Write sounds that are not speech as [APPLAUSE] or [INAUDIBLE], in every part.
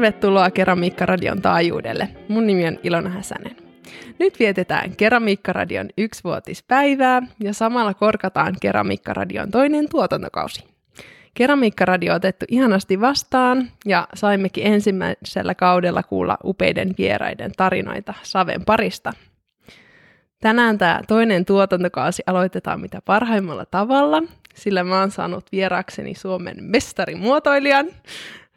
Tervetuloa Keramiikkaradion taajuudelle. Mun nimi on Ilona Häsänen. Nyt vietetään Keramiikkaradion yksivuotispäivää ja samalla korkataan Keramiikkaradion toinen tuotantokausi. Keramiikkaradio otettu ihanasti vastaan ja saimmekin ensimmäisellä kaudella kuulla upeiden vieraiden tarinoita Saven parista. Tänään tämä toinen tuotantokausi aloitetaan mitä parhaimmalla tavalla, sillä mä oon saanut vierakseni Suomen mestarimuotoilijan.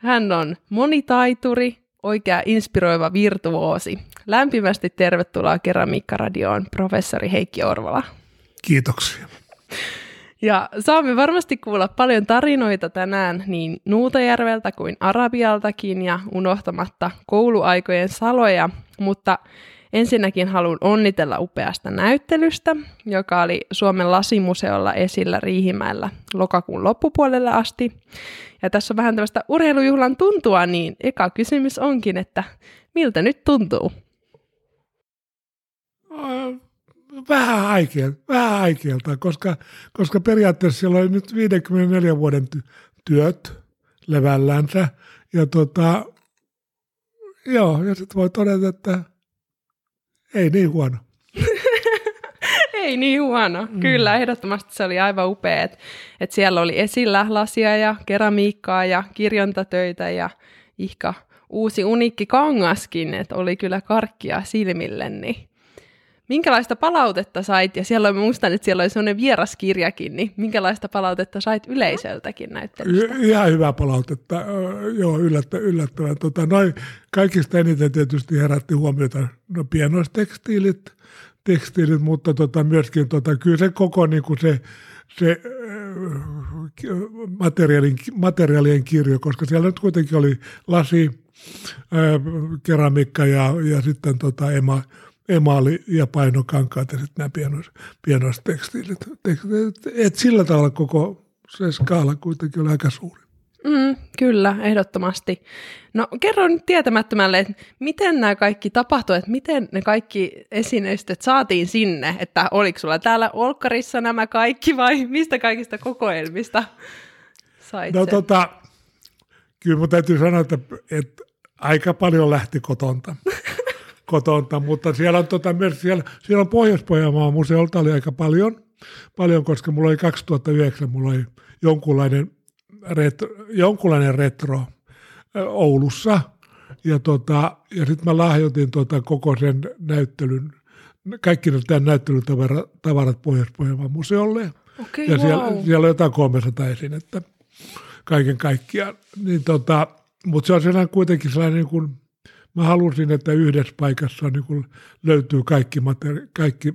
Hän on monitaituri, oikea inspiroiva virtuoosi. Lämpimästi tervetuloa Keramiikkaradioon, professori Heikki Orvala. Kiitoksia. Ja saamme varmasti kuulla paljon tarinoita tänään niin Nuutajärveltä kuin Arabialtakin ja unohtamatta kouluaikojen saloja, mutta ensinnäkin haluan onnitella upeasta näyttelystä, joka oli Suomen lasimuseolla esillä Riihimäellä lokakuun loppupuolelle asti. Ja tässä on vähän tämmöistä urheilujuhlan tuntua, niin eka kysymys onkin, että miltä nyt tuntuu? vähän haikealta, vähän haikealta koska, koska periaatteessa siellä oli nyt 54 vuoden ty- työt levällänsä. Ja tota, joo, ja sitten voi todeta, että ei niin huono. [LAUGHS] ei niin huono. Mm. Kyllä, ehdottomasti se oli aivan upea, että et siellä oli esillä lasia ja keramiikkaa ja kirjontatöitä ja ihka uusi unikki kangaskin, että oli kyllä karkkia silmille, niin Minkälaista palautetta sait, ja siellä on, muistan, että siellä oli sellainen vieraskirjakin, niin minkälaista palautetta sait yleisöltäkin näyttelystä? Y- ihan hyvää palautetta, joo, yllättä, yllättävän. Tota, noin kaikista eniten tietysti herätti huomiota no, pienoistekstiilit, tekstiilit, mutta tota, myöskin tota, kyllä se koko niin kuin se, se materiaalin, materiaalien kirjo, koska siellä nyt kuitenkin oli lasi, keramiikka ja, ja sitten tota, ema, emaali- ja painokankaat ja sitten nämä pienos, pienostekstiilit. Et sillä tavalla koko se skaala kuitenkin on aika suuri. Mm, kyllä, ehdottomasti. No kerro nyt tietämättömälle, että miten nämä kaikki tapahtui, että miten ne kaikki esineistöt saatiin sinne, että oliko sulla täällä Olkkarissa nämä kaikki vai mistä kaikista kokoelmista sait No sen? tota, kyllä mun täytyy sanoa, että, että aika paljon lähti kotonta. [LAUGHS] kotonta, mutta siellä on, tota, myös siellä, siellä on Pohjois-Pohjanmaan museolta oli aika paljon, paljon, koska mulla oli 2009, mulla oli jonkunlainen, retro, jonkunlainen retro Oulussa, ja, tota, ja sitten mä lahjoitin tota koko sen näyttelyn, kaikki tämän näyttelyn tavarat Pohjois-Pohjanmaan museolle. Okay, ja wow. siellä, siellä on jotain 300 esinettä kaiken kaikkiaan. Niin tota, mutta se on sellainen kuitenkin sellainen niin kuin Mä halusin, että yhdessä paikassa niin löytyy kaikki, materi- kaikki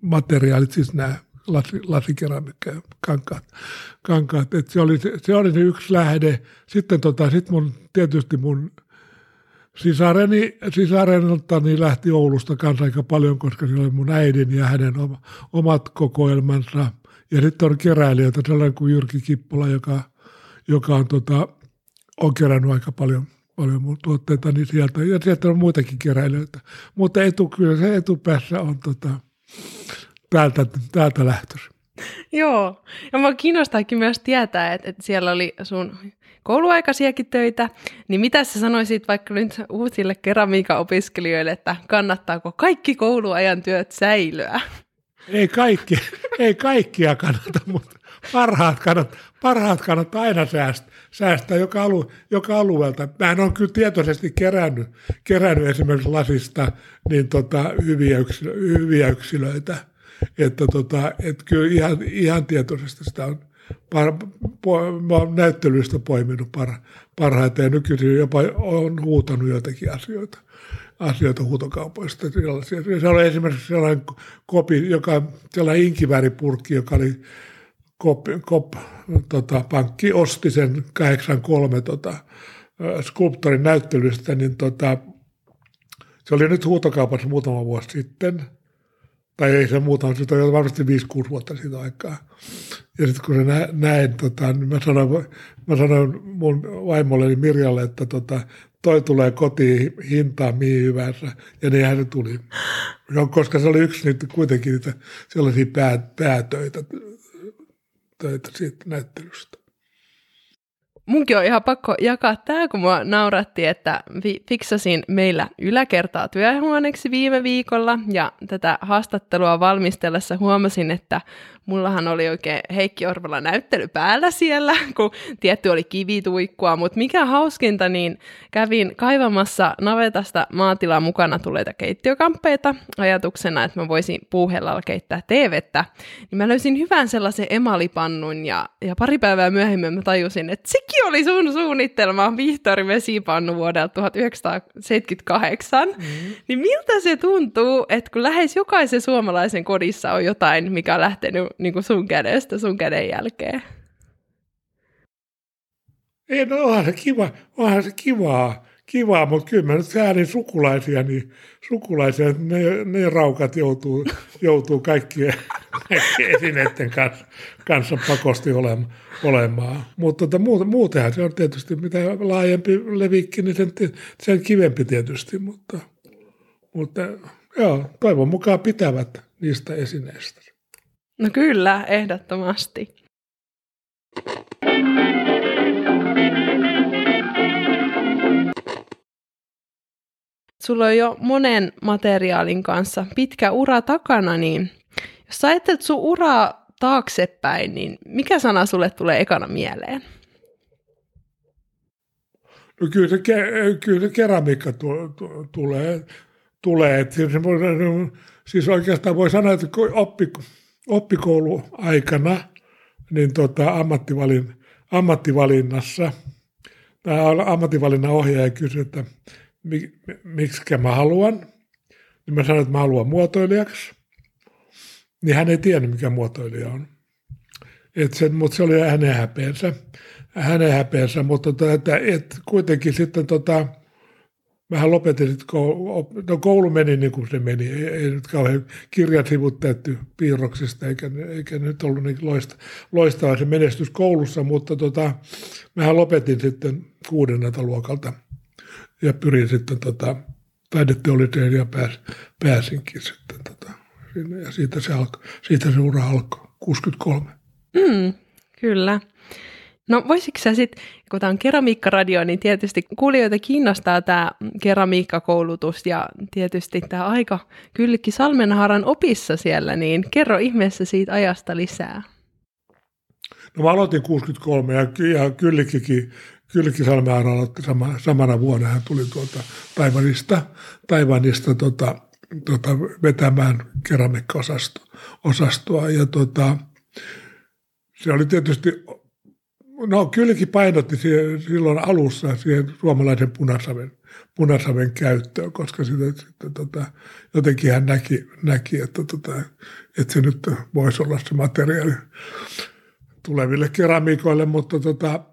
materiaalit, siis nämä lasi, lasikeramiikka kankaat. kankaat. Et se, oli, se, oli se yksi lähde. Sitten tota, sit mun, tietysti mun sisareni, sisareniltani lähti Oulusta kanssa aika paljon, koska siellä oli mun äidin ja hänen oma, omat kokoelmansa. Ja sitten on keräilijöitä, sellainen kuin Jyrki Kippola, joka, joka on, tota, on kerännyt aika paljon – paljon mun tuotteita, niin sieltä, ja sieltä on muitakin keräilijöitä. Mutta etu, kyllä se etupäässä on tota, täältä, täältä lähtöisin. Joo, ja mua kiinnostaakin myös tietää, että, että siellä oli sun kouluaikaisiakin töitä, niin mitä sä sanoisit vaikka nyt uusille keramiikaopiskelijoille, että kannattaako kaikki kouluajan työt säilyä? Ei kaikki, ei kaikkia kannata, mutta parhaat kannattaa, parhaat kannattaa aina säästää, säästää joka, alu, joka alueelta. Mä on kyllä tietoisesti kerännyt, kerännyt esimerkiksi lasista niin tota, hyviä, yksilö, hyviä yksilöitä. Että tota, et kyllä ihan, ihan tietoisesti sitä on par, po, mä olen näyttelystä poiminut par, parhaiten ja nykyisin jopa on huutanut joitakin asioita asioita huutokaupoista. Se oli esimerkiksi sellainen kopi, joka, sellainen inkiväripurkki, joka oli kop, kop, tota, pankki osti sen 83 tota, skulptorin näyttelystä, niin tota, se oli nyt huutokaupassa muutama vuosi sitten, tai ei se muutama, se on varmasti 5-6 vuotta siitä aikaa. Ja sitten kun se näin, tota, niin mä sanoin, mä sanoin mun vaimolleni Mirjalle, että tota, toi tulee kotiin hintaan mihin hyvänsä, ja niinhän se tuli. No, koska se oli yksi niitä kuitenkin niitä sellaisia pää, päätöitä töitä siitä näyttelystä. munkin on ihan pakko jakaa tämä, kun mua nauratti, että fiksasin meillä yläkertaa työhuoneeksi viime viikolla ja tätä haastattelua valmistellessa huomasin, että mullahan oli oikein Heikki Orvola näyttely päällä siellä, kun tietty oli kivituikkua, mutta mikä hauskinta, niin kävin kaivamassa navetasta maatilan mukana tuleita keittiökamppeita ajatuksena, että mä voisin puuhellalla keittää teevettä, niin mä löysin hyvän sellaisen emalipannun ja, ja pari päivää myöhemmin mä tajusin, että sekin oli sun suunnittelma Vihtori vesipannu vuodelta 1978, mm-hmm. niin miltä se tuntuu, että kun lähes jokaisen suomalaisen kodissa on jotain, mikä on lähtenyt niin kuin sun kädestä sun käden jälkeen? Ei, no onhan se kiva, onhan se kivaa, kivaa mutta kyllä mä nyt säädin sukulaisia, niin sukulaisia, ne, ne raukat joutuu, joutuu kaikkien, kaikkien [LAUGHS] esineiden kanssa, kanssa pakosti olemaan. olemaan. Mutta tota, muutenhan se on tietysti, mitä laajempi levikki, niin sen, sen kivempi tietysti, mutta, mutta joo, toivon mukaan pitävät niistä esineistä. No kyllä, ehdottomasti. Sulla on jo monen materiaalin kanssa pitkä ura takana, niin jos sä ajattelet sun uraa taaksepäin, niin mikä sana sulle tulee ekana mieleen? No kyllä se, kyllä se keramiikka tu, tu, tulee. tulee. Siis, siis oikeastaan voi sanoa, että oppi, oppikouluaikana niin tota, ammattivalin, ammattivalinnassa tämä ammattivalinnan ohjaaja kysyi, että miksi mä haluan. Niin mä sanoin, että mä haluan muotoilijaksi. Niin hän ei tiennyt, mikä muotoilija on. Et sen, mutta se oli hänen häpeensä, hänen häpeensä mutta tota, että, et kuitenkin sitten tota, Vähän lopetin sitten, koulu, no koulu meni niin kuin se meni. Ei, ei nyt kauhean kirjasivut täytty piirroksista, eikä, eikä nyt ollut niin loista, loistava se menestys koulussa, mutta tota, mähän lopetin sitten kuudennelta luokalta ja pyrin sitten tota, taideteolliseen ja pääs, pääsinkin sitten tota, sinne, ja siitä se, alko, siitä se ura alkoi, 63. Mm, kyllä. No voisitko sä sitten, kun tämä on keramiikkaradio, niin tietysti kuulijoita kiinnostaa tämä keramiikkakoulutus ja tietysti tämä aika kyllikki Salmenhaaran opissa siellä, niin kerro ihmeessä siitä ajasta lisää. No mä aloitin 63 ja, ja Kyllikkikin, Kyllikki Salmenhaara aloitti sama, samana vuonna, hän tuli tuolta Taivanista, Taivanista tota, tota, vetämään keramiikkaosastoa ja tota, se oli tietysti No kylläkin painotti siihen, silloin alussa siihen suomalaisen punasaven, punasaven käyttöön, koska sitä, sitä tota, jotenkin hän näki, näki että, tota, että se nyt voisi olla se materiaali tuleville keramiikoille, mutta tota,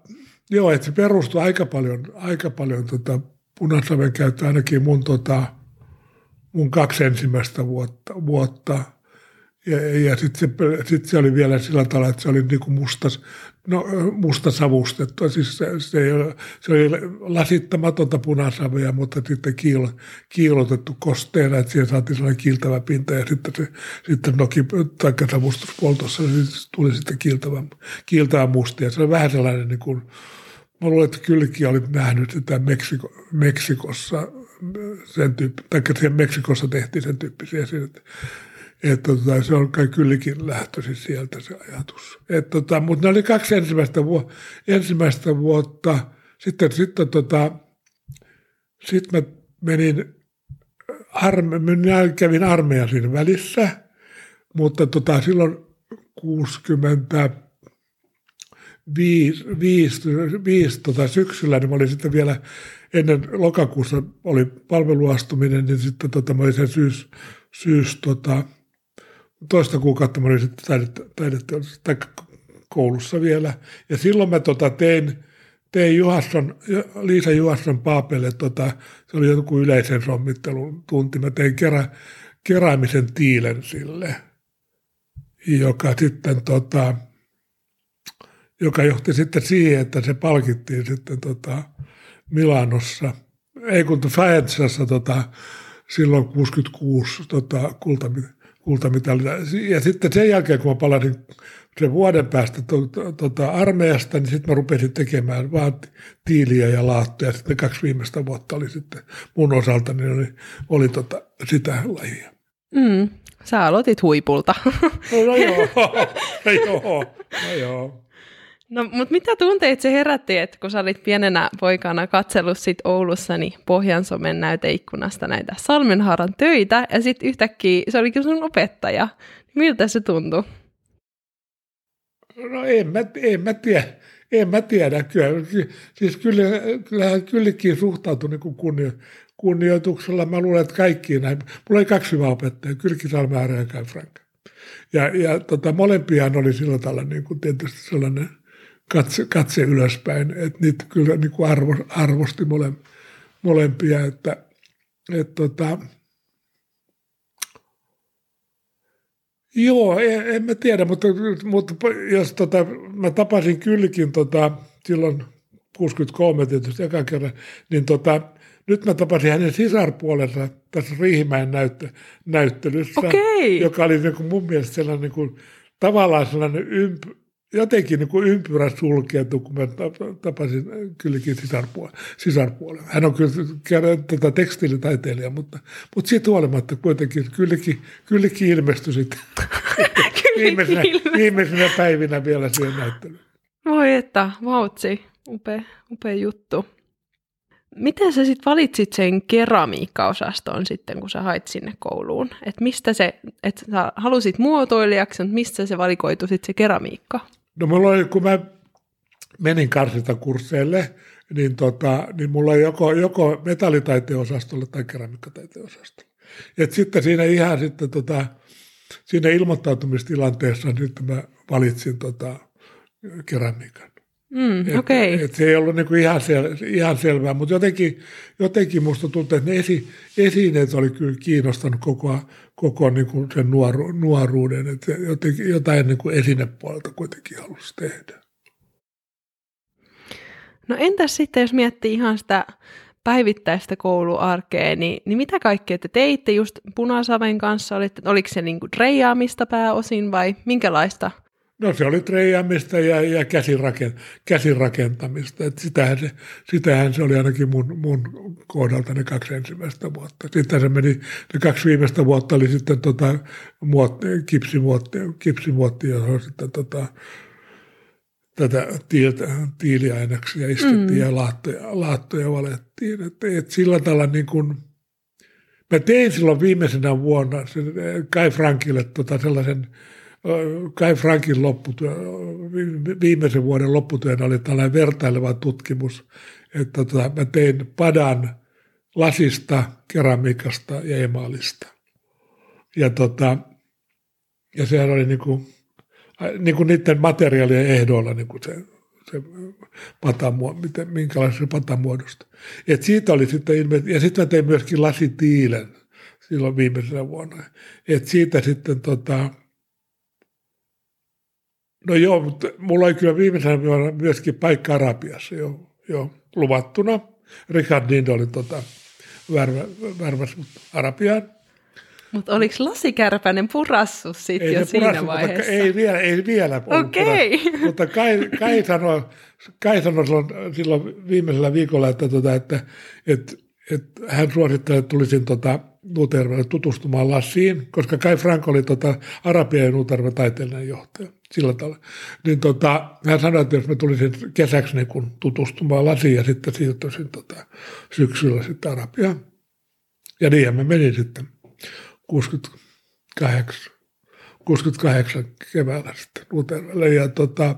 joo, että se perustuu aika paljon, aika paljon tota, punasaven käyttöön ainakin mun, tota, mun kaksi ensimmäistä vuotta, vuotta. Ja, ja sitten se, sit se oli vielä sillä tavalla, että se oli niinku mustas, no, musta savustettua. Siis se, se, se oli lasittamatonta punasavea, mutta sitten kiil, kiilotettu kosteena, että siihen saatiin sellainen kiiltävä pinta ja sitten se sitten noki, tai savustuspoltossa niin tuli sitten kiiltävä, kiiltävä mustia. Se oli vähän sellainen niin kuin, mä luulen, että kylläkin oli nähnyt sitä Meksiko, Meksikossa sen tyyppi, tai Meksikossa tehtiin sen tyyppisiä että että tota, se on kai kylläkin lähtöisin sieltä se ajatus. Tota, mutta ne oli kaksi ensimmäistä, vu- ensimmäistä vuotta. Sitten, sitten tota, sit mä menin, arme, minä kävin armeijan siinä välissä, mutta tota, silloin 60 viisi, viisi, viisi tota, syksyllä, niin mä olin sitten vielä ennen lokakuussa oli palveluastuminen, niin sitten tota, mä olin sen syys, syys tota, toista kuukautta mä olin sitten taidette, tai koulussa vielä. Ja silloin mä tota tein, tein Juhasson, Liisa Juhasson Paapelle, tota, se oli joku yleisen sommittelun tunti. Mä tein kerä, keräämisen tiilen sille, joka sitten tota, joka johti sitten siihen, että se palkittiin sitten tota Milanossa, ei kun Faensassa tota, silloin 66 tota, kultamit, kultamitalilla. Ja sitten sen jälkeen, kun mä palasin sen vuoden päästä to, to, tota armeijasta, niin sitten mä rupesin tekemään vaan tiiliä ja laattoja. Sitten kaksi viimeistä vuotta oli sitten mun osalta, niin oli, oli tota, sitä lajia. Mm, sä aloitit huipulta. No, [LAUGHS] no joo, no joo, no joo. No, mutta mitä tunteet se herätti, että kun sä olit pienenä poikana katsellut sit Oulussa niin Pohjansomen näyteikkunasta näitä Salmenhaaran töitä, ja sitten yhtäkkiä se olikin sun opettaja. Miltä se tuntui? No en mä, en mä tiedä. En mä tiedä. Kyllä, siis kyllä, kyllähän kylläkin suhtautui niin kunnio, kunnioituksella. Mä luulen, että kaikkiin näin. Mulla oli kaksi hyvää opettajaa, Kylki Salmäärä ja Kai Frank. Ja, ja tota, molempiaan oli sillä tavalla niin kuin tietysti sellainen katse, katse ylöspäin, että niitä kyllä niin kuin arvo, arvosti mole, molempia, että, että tota, Joo, en, en mä tiedä, mutta, mutta jos tota, mä tapasin kylläkin tota, silloin 63 tietysti eka kerran, niin tota, nyt mä tapasin hänen sisarpuolensa tässä Riihimäen näyttö, näyttelyssä, okay. joka oli niin kuin mun mielestä sellainen niin kuin, tavallaan sellainen ymp, jotenkin niin kuin ympyrä sulkeutu, kun mä tapasin kylläkin sisarpuolen. sisarpuolen. Hän on kyllä tätä tekstiilitaiteilija, mutta, mutta siitä huolimatta kuitenkin kylläkin, kylläkin ilmestyi sitten [LAUGHS] viimeisenä, viimeisenä päivinä vielä siihen näyttelyyn. Voi että, vautsi, upea, upea juttu. Miten sä sitten valitsit sen keramiikkaosaston sitten, kun sä hait sinne kouluun? Että mistä se, että sä halusit muotoilijaksi, mutta mistä se valikoitu sitten se keramiikka? No mulla oli, kun mä menin kursseille, niin, tota, niin mulla oli joko, joko metallitaiteen osastolla tai keramiikkataiteen osastolla. Et sitten siinä ihan sitten tota, siinä ilmoittautumistilanteessa nyt mä valitsin tota, keramiikan. Mm, et, okay. et se ei ollut niinku ihan, sel, ihan selvää, mutta jotenkin, jotenkin musta tuntuu, että ne esi, esineet oli kyllä kiinnostanut koko, koko niinku sen nuoru, nuoruuden, että jotenkin, jotain niinku esinepuolelta kuitenkin halusi tehdä. No entäs sitten, jos miettii ihan sitä päivittäistä kouluarkea, niin, niin mitä kaikkea te teitte just Punasaven kanssa? Oliko, oliko se niinku reijaamista pääosin vai minkälaista – No se oli treijämistä ja, ja käsirakent, käsirakentamista. Et sitähän, se, sitähän se oli ainakin mun, mun kohdalta ne kaksi ensimmäistä vuotta. Sitten se meni, ne kaksi viimeistä vuotta oli sitten tota, muotti, kipsimuotti, kipsimuotti, johon sitten tota, tätä tiiltä, tiiliaineksia istettiin mm. ja laattoja, laattoja valettiin. Et, et sillä tavalla niin kuin, mä tein silloin viimeisenä vuonna sen Kai Frankille tota sellaisen – Kai Frankin lopputyö, viimeisen vuoden lopputyön oli tällainen vertaileva tutkimus, että tota, mä tein padan lasista, keramiikasta ja emaalista. Ja, tota, ja sehän oli niin kuin, niin niiden materiaalien ehdoilla niin kuin se, se pata, miten, minkälaisen se pata muodosta. Et siitä oli sitten ilme, ja sitten mä tein myöskin lasitiilen silloin viimeisenä vuonna. Et siitä sitten tota, No joo, mutta mulla oli kyllä viimeisenä vuonna myöskin paikka Arabiassa jo, jo luvattuna. Richard Lind oli tota, värvä, värväs Arabiaan. Mutta oliko lasikärpäinen purassu sitten jo siinä purassu, vaiheessa? Mutta ei vielä, ei vielä Okei. Okay. Mutta Kai, Kai, sanoi, Kai sanoi silloin, silloin viimeisellä viikolla, että, tota, että, että, että hän suositteli, että tulisin tota, Nuutervelle tutustumaan Lassiin, koska Kai Frank oli tota, Arabian ja Nuuterven taiteellinen johtaja sillä tavalla. Niin tota, hän sanoi, että jos mä tulisin kesäksi niin kun tutustumaan Lasiin ja sitten siirtyisin tota, syksyllä sitten Arabiaan. Ja niin mä menin sitten 68, 68 keväällä sitten Nuutervelle. Ja tota,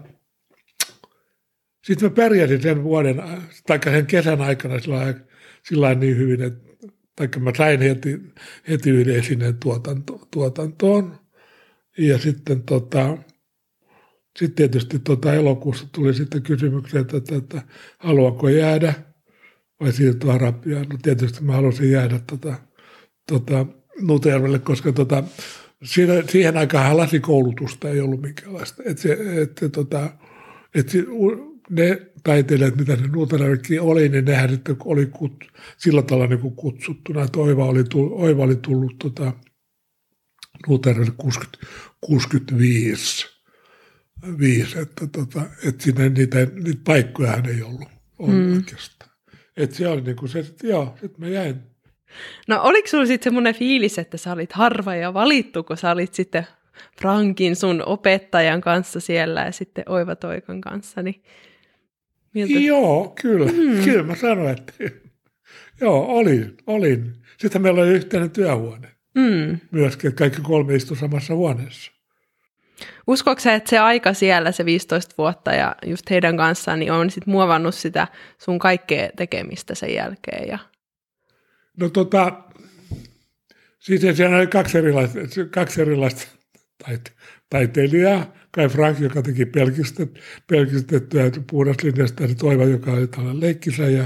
sitten mä pärjäsin sen vuoden, tai sen kesän aikana sillä, sillä niin hyvin, että tai mä sain heti, heti yhden esineen tuotanto, tuotantoon. Ja sitten tota, sitten tietysti tota elokuussa tuli sitten kysymyksiä, että, että, että haluanko jäädä vai siirtyä Arabiaan. No tietysti mä halusin jäädä tota, tota, Nutervelle, koska tota, siinä, siihen aikaan lasikoulutusta ei ollut minkäänlaista. Et se, et, tota, et se, ne taiteilijat, mitä se Nuuteläväkin oli, niin nehän sitten oli kut, sillä tavalla niin kutsuttuna, että Oiva oli tullut, Oiva oli tullut tota, Nuutelävälle 60, 65 viisi, että, tota, että sinne niitä, niitä paikkoja ei ollut, ollut mm. oikeastaan. Että se oli niin kuin se, että joo, sitten mä jäin. No oliko sulla sitten semmoinen fiilis, että sä olit harva ja valittu, kun sä olit sitten Frankin sun opettajan kanssa siellä ja sitten Oiva Toikan kanssa, niin Miltä? Joo, kyllä. Mm. Kyllä mä sanoin, että [LAUGHS] joo, olin, olin. Sitten meillä oli yhteinen työhuone mm. myöskin, että kaikki kolme istu samassa huoneessa. Uskoiko sä, että se aika siellä, se 15 vuotta ja just heidän kanssaan, niin on sitten muovannut sitä sun kaikkea tekemistä sen jälkeen? Ja... No tota, siis siellä oli kaksi erilaista, kaksi erilaista taite, taiteilijaa. Kai Frank, joka teki pelkistet, pelkistettyä puhdaslinjasta, ja Toiva, joka oli tällainen leikkisä ja,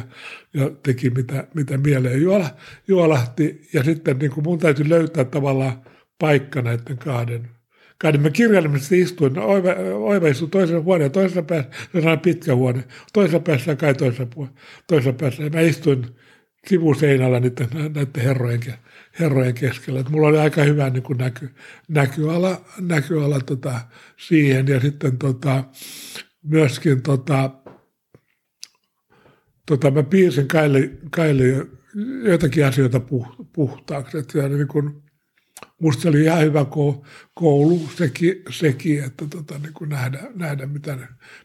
ja teki mitä, mitä mieleen juola, juolahti. Ja sitten niin kuin mun täytyy löytää tavallaan paikka näiden kahden kahden. Mä kirjaimellisesti istuin, Oiva istui toisessa huoneen, toisessa päässä, se on pitkä huone, toisessa päässä Kai toisessa, toisessa päässä. Ja mä istuin sivuseinällä niiden, näiden herrojen, herrojen keskellä. Että mulla oli aika hyvä niin kuin näky, näkyala, näkyala tota, siihen ja sitten tota, myöskin tota, tota, mä piirsin Kaili, Kaili joitakin asioita puh, puhtaaksi. Että niin kuin, musta oli ihan hyvä koulu sekin, sekin että tota, niin kuin nähdä, nähdä, mitä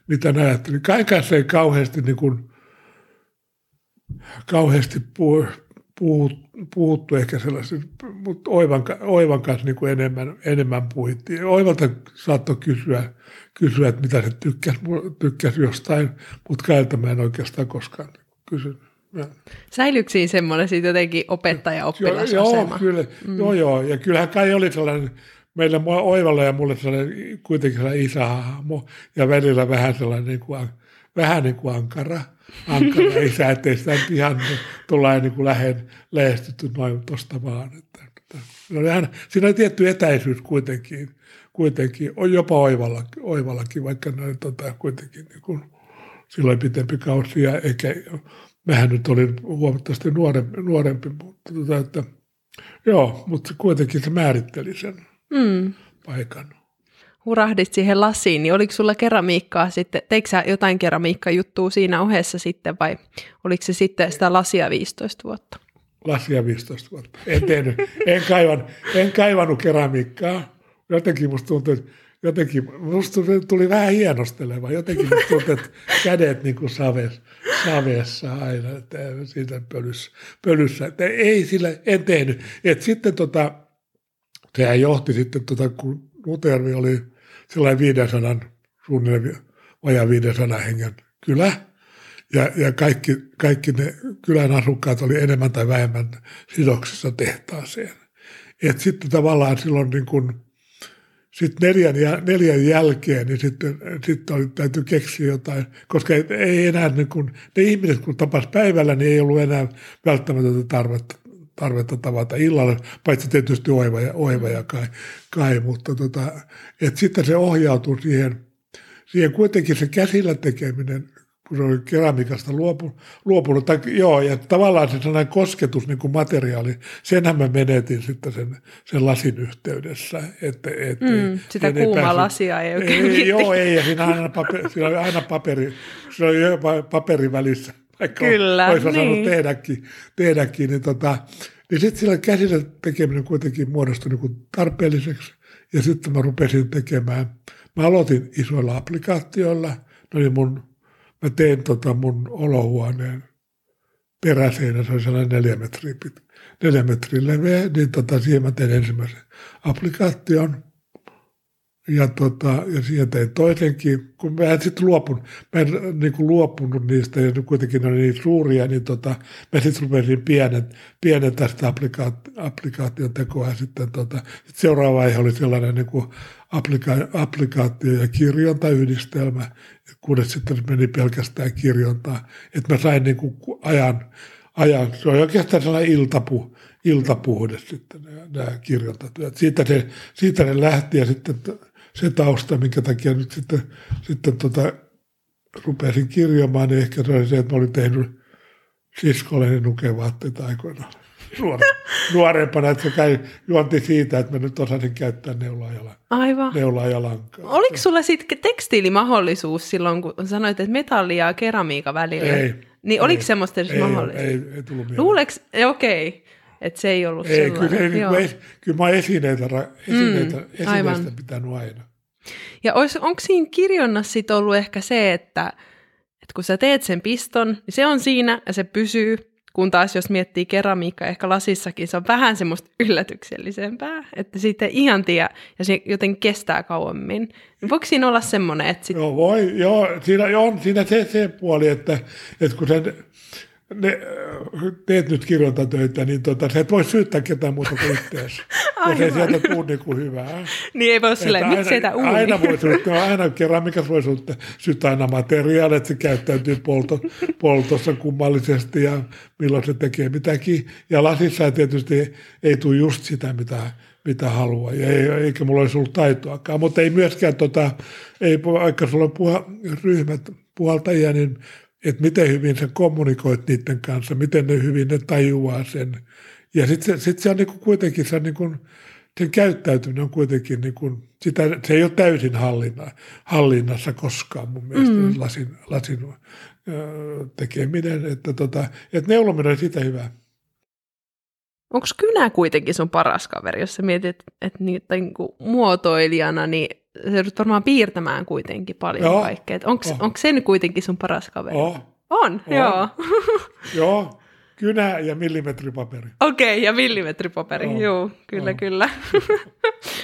mitä ne ajatteli. Se ei kauheasti, niin kuin, kauheasti puhu, puhuttu ehkä sellaisen, mutta Oivan, Oivan kanssa niin kuin enemmän, enemmän puhuttiin. Oivalta saattoi kysyä, kysyä, että mitä se tykkäsi, tykkäsi jostain, mutta Kailta mä en oikeastaan koskaan kysynyt. Säilyykö siinä semmoinen siitä jotenkin opettaja-oppilasasema? Joo, kyllä, mm. joo, joo, ja kyllähän Kai oli sellainen, meillä Oivalla ja mulle sellainen kuitenkin sellainen isähahmo, ja välillä vähän sellainen niin kuin, vähän niin kuin ankara – ankara [LAUGHS] isä, ettei sitä ihan tulla niin kuin lähen, lähestytty noin tuosta vaan. Että, että, aina, siinä oli tietty etäisyys kuitenkin, kuitenkin on jopa oivalla, oivallakin, vaikka ne tota, kuitenkin niin kuin, silloin pitempi kausi ja eikä, mähän nyt olin huomattavasti nuorempi, nuorempi mutta tota, että, joo, mutta kuitenkin se määritteli sen mm. paikan hurahdit siihen lasiin, niin oliko sulla keramiikkaa sitten, teikö sä jotain keramiikkajuttua siinä ohessa sitten vai oliko se sitten sitä lasia 15 vuotta? Lasia 15 vuotta. En tehnyt, en, kaivan, en kaivannut keramiikkaa. Jotenkin musta tuntui, että jotenkin, musta tuli vähän hienosteleva. Jotenkin tuntui, että kädet niin kuin saves, savessa aina, että siitä pölyssä. pölyssä. Että ei sillä, en tehnyt. Et sitten tota, sehän johti sitten, tota, kun Lutervi oli sellainen 500, suunnilleen vajaa 500 hengen kylä. Ja, ja kaikki, kaikki ne kylän asukkaat oli enemmän tai vähemmän sidoksissa tehtaaseen. Et sitten tavallaan silloin niin kun, sit neljän, neljän jälkeen, niin sitten, sitten oli, täytyy keksiä jotain, koska ei enää, niin kun, ne ihmiset kun tapas päivällä, niin ei ollut enää välttämätöntä tarvetta tarvetta tavata illalla, paitsi tietysti Oiva ja, Oiva ja Kai, Kai mutta tota, et sitten se ohjautuu siihen, siihen kuitenkin se käsillä tekeminen, kun se oli keramiikasta luopunut, luopunut tai, joo, ja tavallaan se sellainen kosketus niin kuin materiaali, senhän mä menetin sitten sen, sen lasin yhteydessä. Että, et, mm, sitä kuumaa päässyt, lasia ei oikein ei, Joo, ei, ja siinä, aina paperi, siinä oli aina paperi, siinä oli paperi välissä vaikka Kyllä, olisi niin. osannut tehdäkin, tehdäkin niin, tota, niin sitten sillä käsillä tekeminen kuitenkin muodostui niin tarpeelliseksi. Ja sitten mä rupesin tekemään, mä aloitin isoilla applikaatioilla, ne oli mun, mä tein tota mun olohuoneen peräseinä, se oli sellainen neljä metriä, pit, neljä metriä leveä, niin tota, siihen mä tein ensimmäisen applikaation. Ja, tota, ja siihen tein toisenkin, kun mä en sitten luopun, mä en niin luopunut niistä, ja kuitenkin ne oli niin suuria, niin tota, mä sitten rupesin pienet, pienet tästä applikaat, applikaation tekoa. Sitten tota, sit seuraava vaihe oli sellainen niin kuin applika, applikaatio- ja kirjontayhdistelmä, kunnes sitten meni pelkästään kirjontaa. Että mä sain niin kuin ajan, ajan, se oli oikeastaan sellainen iltapu, iltapuhde sitten nämä kirjontatyöt. Siitä se, siitä ne lähti ja sitten se tausta, minkä takia nyt sitten, sitten tota, rupesin kirjaamaan, niin ehkä se oli se, että mä olin tehnyt siskolleni nukevaatteita aikoinaan. nuore, nuorempana, että se käy juonti siitä, että mä nyt osasin käyttää neulaa ja, Aivan. neulaa ja lankaa. Oliko sulla sitten tekstiilimahdollisuus silloin, kun sanoit, että metalli ja keramiika välillä? Ei. Niin oliko ei, semmoista edes ei, mahdollista? Ei, ei tullut mieleen. Luuleks, okei, okay, että se ei ollut Ei, sellainen. kyllä, ei, Joo. mä, es- kyllä mä esineitä, esineitä, Mm, esineistä aivan. pitänyt aina. Ja onko siinä kirjonnassa sit ollut ehkä se, että, että kun sä teet sen piston, niin se on siinä ja se pysyy, kun taas jos miettii keramiikkaa, ehkä lasissakin, se on vähän semmoista yllätyksellisempää, että siitä ei ihan tiedä ja se joten kestää kauemmin. Niin voiko siinä olla semmoinen, että sit, Joo, voi, joo, siinä on siinä se, se puoli, että, että kun sen, ne, teet nyt kirjoitatöitä, niin tota, sä et voi syyttää ketään muuta kuin itseäsi. [LAUGHS] Jos ei Aivan. sieltä tule niin kuin hyvää. niin ei voi Että miksi sitä uuni? aina voi syyttää, aina keramikas voi syyttää, syyttää aina materiaalia, että se käyttäytyy polto, poltossa kummallisesti ja milloin se tekee mitäkin. Ja lasissa tietysti ei tule just sitä, mitä, mitä haluaa, ja ei, eikä mulla olisi ollut taitoakaan. Mutta ei myöskään, tota, ei, vaikka sulla on puha, ryhmät puhaltajia, niin että miten hyvin sä kommunikoit niiden kanssa, miten ne hyvin ne tajuaa sen. Ja sitten se, sit se on niinku kuitenkin se, on niinku, sen käyttäytyminen on kuitenkin, niinku, sitä, se ei ole täysin hallinna, hallinnassa koskaan mun mielestä mm. lasin, lasin ö, tekeminen. Että, tota, että neulominen on sitä hyvää. Onko kynä kuitenkin sun paras kaveri, jos sä mietit, että niitä niinku muotoilijana, niin sä joudut varmaan piirtämään kuitenkin paljon Joo. kaikkea. Onko Oh. se nyt kuitenkin sun paras kaveri? Oh, On, On. joo. [LAUGHS] joo, kynä ja millimetripaperi. Okei, ja millimetripaperi, On. joo, kyllä, On. [LAUGHS] kyllä.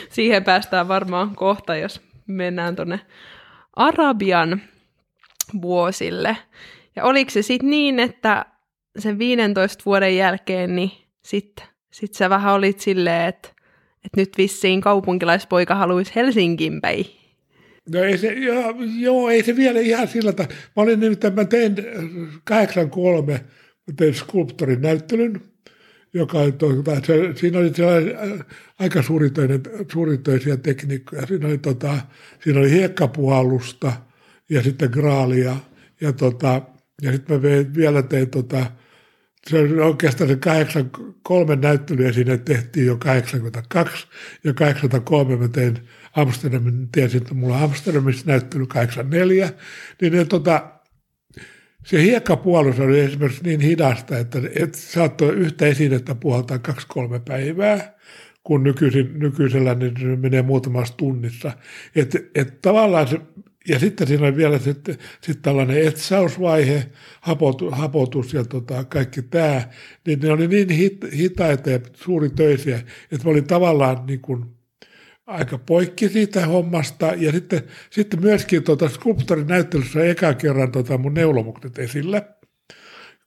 Siihen päästään varmaan kohta, jos mennään tuonne Arabian vuosille. Ja oliko se sitten niin, että sen 15 vuoden jälkeen, niin sitten sit sä vähän olit silleen, että, että nyt vissiin kaupunkilaispoika haluaisi Helsinkiin päin. No ei se, joo, joo, ei se vielä ihan sillä tavalla. Mä olin nimittäin, mä tein äh, 83, mä tein skulptorin näyttelyn, joka tota, se, siinä oli sellainen äh, aika suuritöinen, suuritöisiä tekniikkoja. Siinä oli, tota, siinä oli hiekkapuhallusta ja sitten graalia ja, tota, ja sitten mä vielä tein tota, se oli oikeastaan se 83 näyttelyä siinä tehtiin jo 82 ja 83 mä tein Amsterdamin, tiesin, että mulla on Amsterdamissa näyttely 84, niin ne, tota, se hiekkapuolus oli esimerkiksi niin hidasta, että et saattoi yhtä esinettä puhaltaa kaksi-kolme päivää, kun nykyisin, nykyisellä niin se menee muutamassa tunnissa. Et, et tavallaan se, ja sitten siinä oli vielä sitten, sitten tällainen etsausvaihe, hapotu, hapotus ja tota, kaikki tämä, niin ne oli niin hit, hitaita ja suuritöisiä, että mä olin tavallaan niin kuin aika poikki siitä hommasta. Ja sitten, sitten myöskin tota skulptorin näyttelyssä eka kerran tota mun neulomukset esillä,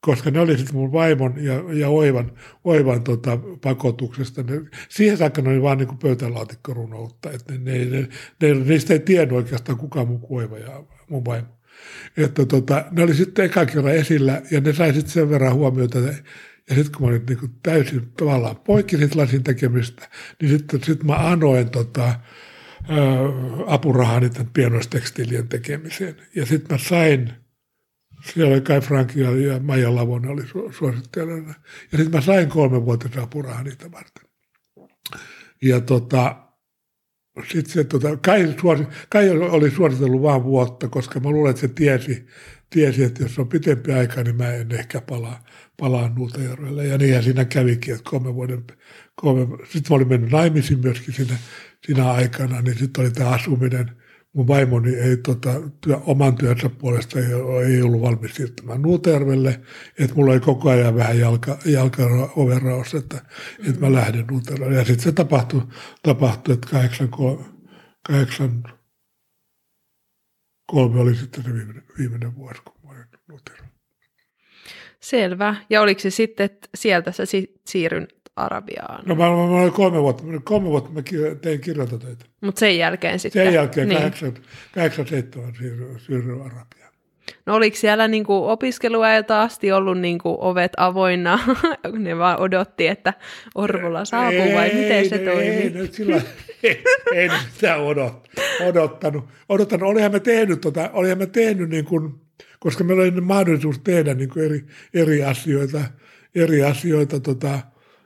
koska ne oli sitten mun vaimon ja, ja Oivan, Oivan tota, pakotuksesta. Ne, siihen saakka ne oli vaan niin pöytälaatikkorunoutta, että ne, ne, ne, ne, niistä ei tiennyt oikeastaan kukaan mun kuin Oiva ja mun vaimo. Että tota, ne oli sitten eka kerran esillä ja ne sai sitten sen verran huomiota, ja sitten kun mä olin niin täysin tavallaan poikki siitä lasin tekemistä, niin sitten sit mä anoin tota, apurahaa niiden pienoistekstiilien tekemiseen. Ja sitten mä sain, siellä oli Kai Frank ja, ja Maija Lavonen oli su, suosittelijana. Ja sitten mä sain kolme vuotta apurahaa niitä varten. Ja tota, sitten se, tota, Kai, suosi, Kai oli suositellut vain vuotta, koska mä luulen, että se tiesi, tiesi, että jos on pitempi aika, niin mä en ehkä palaa, palaa Nuutajärvelle. Ja niinhän siinä kävikin, että kolme vuoden, kolme, sitten mä olin mennyt naimisiin myöskin siinä, siinä aikana, niin sitten oli tämä asuminen. Mun vaimoni ei tota, työ, oman työnsä puolesta ei, ei ollut valmis siirtymään Nuutajärvelle, että mulla oli koko ajan vähän jalka, jalka overraus, että, että mä lähden Nuutajärvelle. Ja sitten se tapahtui, tapahtui että 83, 83 oli sitten se viimeinen, viimeinen vuosi, kun mä olin Nuutajärvellä. Selvä. Ja oliko se sitten, että sieltä sä si- siirryn Arabiaan? No mä, mä, mä olin kolme vuotta, kolme vuotta mä tein kirjoitatöitä. Mutta sen jälkeen sitten? Sen jälkeen niin. 87 siirryin, siirryin Arabiaan. No oliko siellä niinku opiskeluajalta asti ollut niinku ovet avoinna? [LAUGHS] ne vaan odotti, että Orvola saapuu vai miten se toimi? Ei, ne sillä, ei, ei sitä odot, odottanut. odottanut. Olihan me tehnyt, tota, olihan me tehnyt niin kuin, koska meillä oli mahdollisuus tehdä niin kuin eri, eri asioita, eri asioita tota,